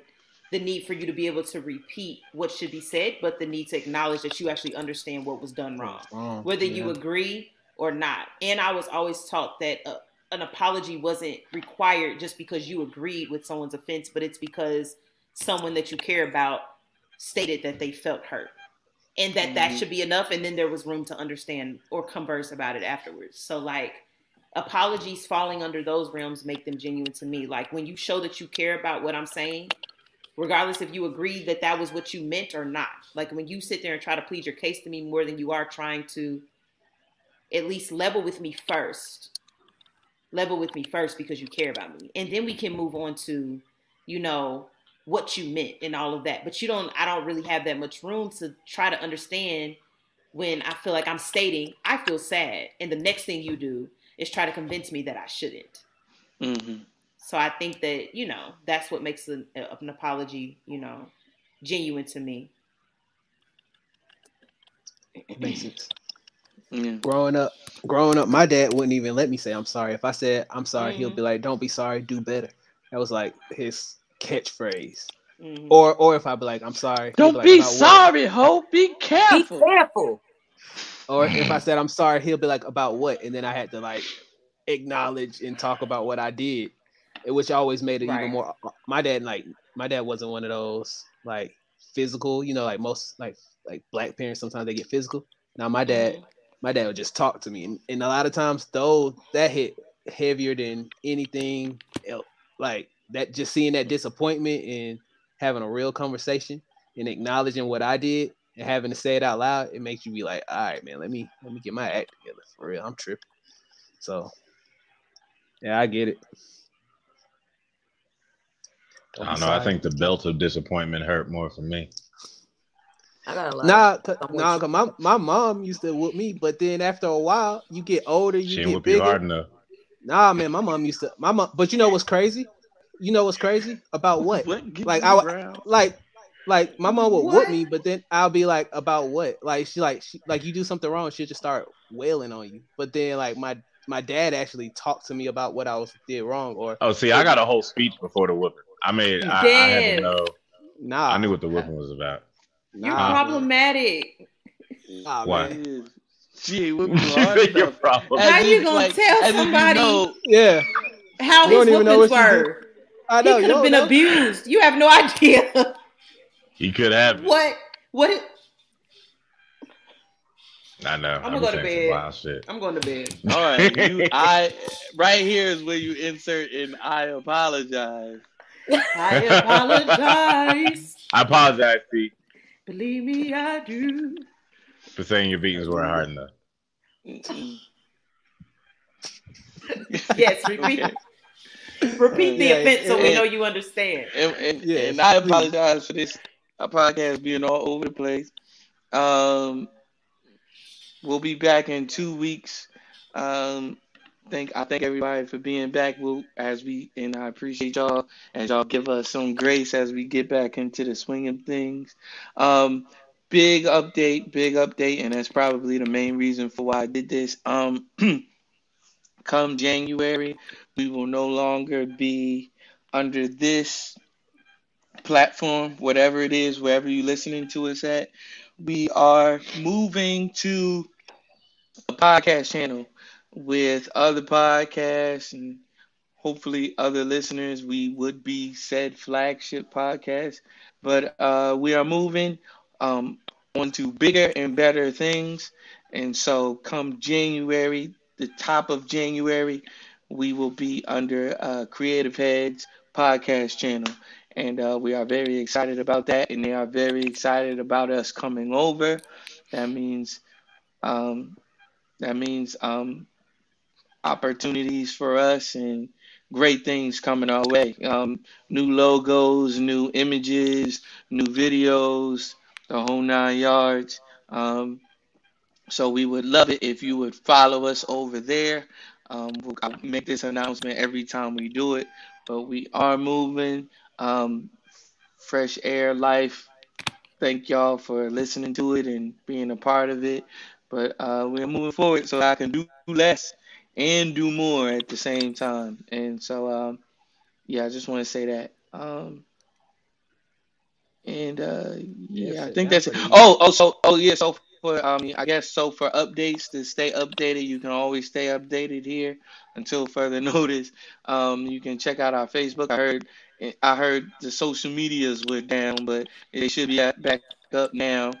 the need for you to be able to repeat what should be said, but the need to acknowledge that you actually understand what was done wrong Wrong. whether you agree or not. And I was always taught that uh, an apology wasn't required just because you agreed with someone's offense, but it's because someone that you care about stated that they felt hurt. And that that Mhm. should be enough and then there was room to understand or converse about it afterwards. So like apologies falling under those realms make them genuine to me. Like when you show that you care about what I'm saying, regardless if you agree that that was what you meant or not. Like when you sit there and try to plead your case to me more than you are trying to at least level with me first. Level with me first because you care about me. And then we can move on to, you know, what you meant and all of that. But you don't I don't really have that much room to try to understand when I feel like I'm stating I feel sad and the next thing you do is try to convince me that I shouldn't. Mhm. So I think that you know that's what makes an, an apology, you know, genuine to me. Makes sense. Yeah. Growing up, growing up, my dad wouldn't even let me say I'm sorry. If I said I'm sorry, he'll Mhm. be like, "Don't be sorry, do better." That was like his catchphrase. Mhm. Or, or if I be like, "I'm sorry," Don't like, be "About what?" sorry, ho. Be Be careful. careful. Or if I said I'm sorry, he'll be like, "About what?" And then I had to like acknowledge and talk about what I did, which always made it Right. even more. My dad, like, my dad wasn't one of those like physical, you know, like most like like black parents sometimes they get physical. Now my dad, Mhm. My dad would just talk to me, and, and a lot of times though that hit heavier than anything else. Like that, just seeing that disappointment and having a real conversation and acknowledging what I did and having to say it out loud, it makes you be like, all right, man, let me let me get my act together for real. I'm tripping. So yeah, I get it. I don't know. I think the belt of disappointment hurt more for me. I got a lot. Nah, cause, nah, cause my, my mom used to whoop me, but then after a while, you get older, you She get didn't whip you bigger. hard enough. Nah, man, my mom used to my mom. But you know what's crazy? You know what's crazy about what? Get Like, I around. Like, like my mom would whoop me, but then I'll be like, about what? Like she like she like you do something wrong, she'll just start wailing on you. But then like my my dad actually talked to me about what I was did wrong, or Oh, see, I got a whole speech before the whooping. I mean, I, I had to know. Nah, I knew what the whooping was about. You're nah, problematic. Nah, Why? man. It is. She whipped [LAUGHS] You you hard your problem? How you gonna like, tell as if you somebody- know- Yeah, How You his don't even know whoopings what were. I He could have been know. abused. You have no idea He could have. what what. It, I know. I'ma I'm go to bed. some wild shit. I'm going to bed. All right, you, I right here is where you insert and I apologize. I apologize. [LAUGHS] I apologize, Pete, Believe me, I do. for saying your beatings weren't hard enough. [LAUGHS] Yes, repeat. Okay. Repeat the Yeah, offense so we know you understand. And, and, Yes, and I apologize for this podcast being all over the place. Um, we'll be back in two weeks. Um, thank I thank everybody for being back. We'll as we and I appreciate y'all as y'all give us some grace as we get back into the swing of things. Um, big update, big update, and that's probably the main reason for why I did this. Um, [CLEARS THROAT] come January, we will no longer be under this platform, whatever it is, wherever you're listening to us at. We are moving to a podcast channel with other podcasts and hopefully other listeners. We would be said flagship podcast, but uh, we are moving um, on to bigger and better things. And so, come January, the top of January, we will be under uh, Creative Heads podcast channel. And uh, we are very excited about that. And they are very excited about us coming over. That means, um, that means um, opportunities for us and great things coming our way. Um, new logos, new images, new videos, the whole nine yards. Um, so we would love it if you would follow us over there. Um, we'll, I make this announcement every time we do it, but we are moving. Um, fresh air life. Thank y'all for listening to it and being a part of it. But uh, we're moving forward so I can do less and do more at the same time. And so, um, yeah, I just want to say that. Um, and uh, yeah, Yes, I think that's that's it. Oh, oh, so oh yeah, so for um, I guess so for updates to stay updated, you can always stay updated here until further [LAUGHS] notice. Um, you can check out our Facebook. I heard I heard the social medias were down, but they should be back up now.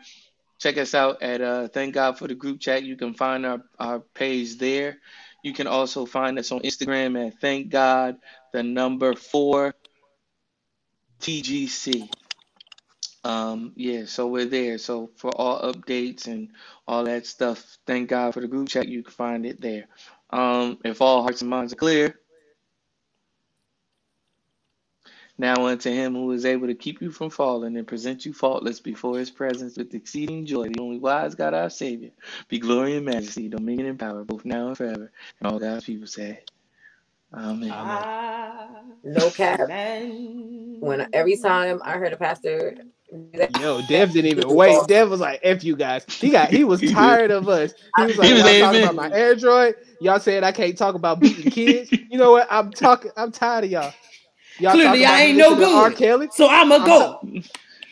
Check us out at uh, Thank God for the group chat. You can find our, our page there. You can also find us on Instagram at Thank God the number four TGC. Um, yeah, so we're there. So for all updates and all that stuff, thank God for the group chat. You can find it there. Um, if all hearts and minds are clear, now unto him who is able to keep you from falling and present you faultless before his presence with exceeding joy, the only wise God our Savior, be glory and majesty, dominion and power, both now and forever. And all God's people say, Amen. No cap. Amen. When every time I heard a pastor, Yo, Dev didn't even wait. Dev was like, "F you guys." He got. He was [LAUGHS] tired of us. He was like, He was "Y'all like, talking about my Android. Y'all said I can't talk about beating kids. You know what? I'm talking. I'm tired of y'all. Y'all Clearly, I ain't no listening to R. good. Kelly. So I'ma I'm go.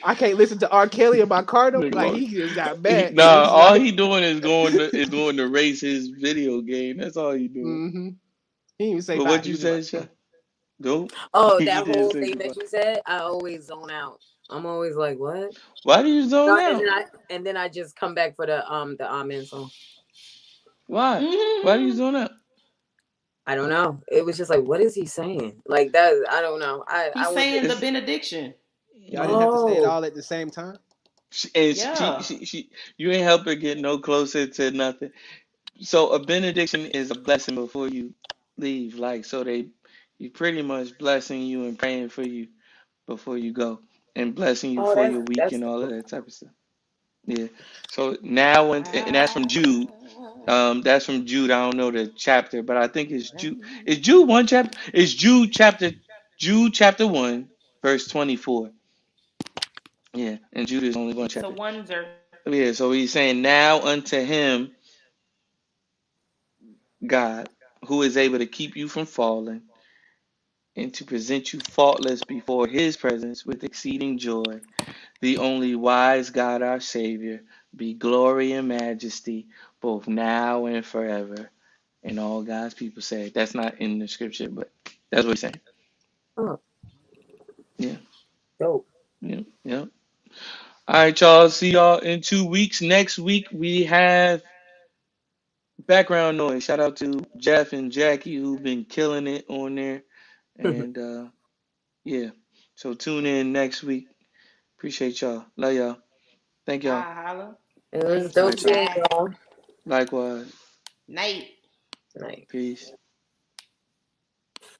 I can't listen to R. Kelly in my car. though. Like he just got bad. Nah, all he doing is going to is going to race his video game. That's all he doing. Mm-hmm. He didn't even say. But what you said, just Sha? Go. oh, [LAUGHS] that whole thing goodbye. that you said, I always zone out. I'm always like, what? Why do you zone No, out? and then I and then I just come back for the um the amen song. Why? Mhm. Why do you zone out? I don't know. It was just like, what is he saying? Like that. I don't know. I He's I saying the benediction. Y'all didn't have to say it all at the same time. She, and Yeah. she, she, she, you ain't help her get no closer to nothing. So a benediction is a blessing before you leave. Like so, they you pretty much blessing you and praying for you before you go, and blessing you Oh, for your week and all of that type of stuff. Yeah. So now and, and that's from Jude. Um, that's from Jude. I don't know the chapter, but I think it's Jude. Is Jude one chapter? It's Jude chapter Jude chapter one, verse twenty four. Yeah, and Jude is only one So chapter. ones are Yeah, so he's saying, Now unto him, God, who is able to keep you from falling and to present you faultless before his presence with exceeding joy. The only wise God, our Savior, be glory and majesty both now and forever. And all God's people say, that's not in the scripture, but that's what he's saying. Oh, Yeah, dope. yeah, yeah. All right, y'all. See y'all in two weeks. Next week, we have background noise. Shout out to Jeff and Jackie who've been killing it on there. [LAUGHS] And uh yeah. So tune in next week. Appreciate y'all. Love y'all. Thank y'all. Ah, holla. It was All dope right, seeing y'all. Y'all. Likewise. Night. Like, Peace.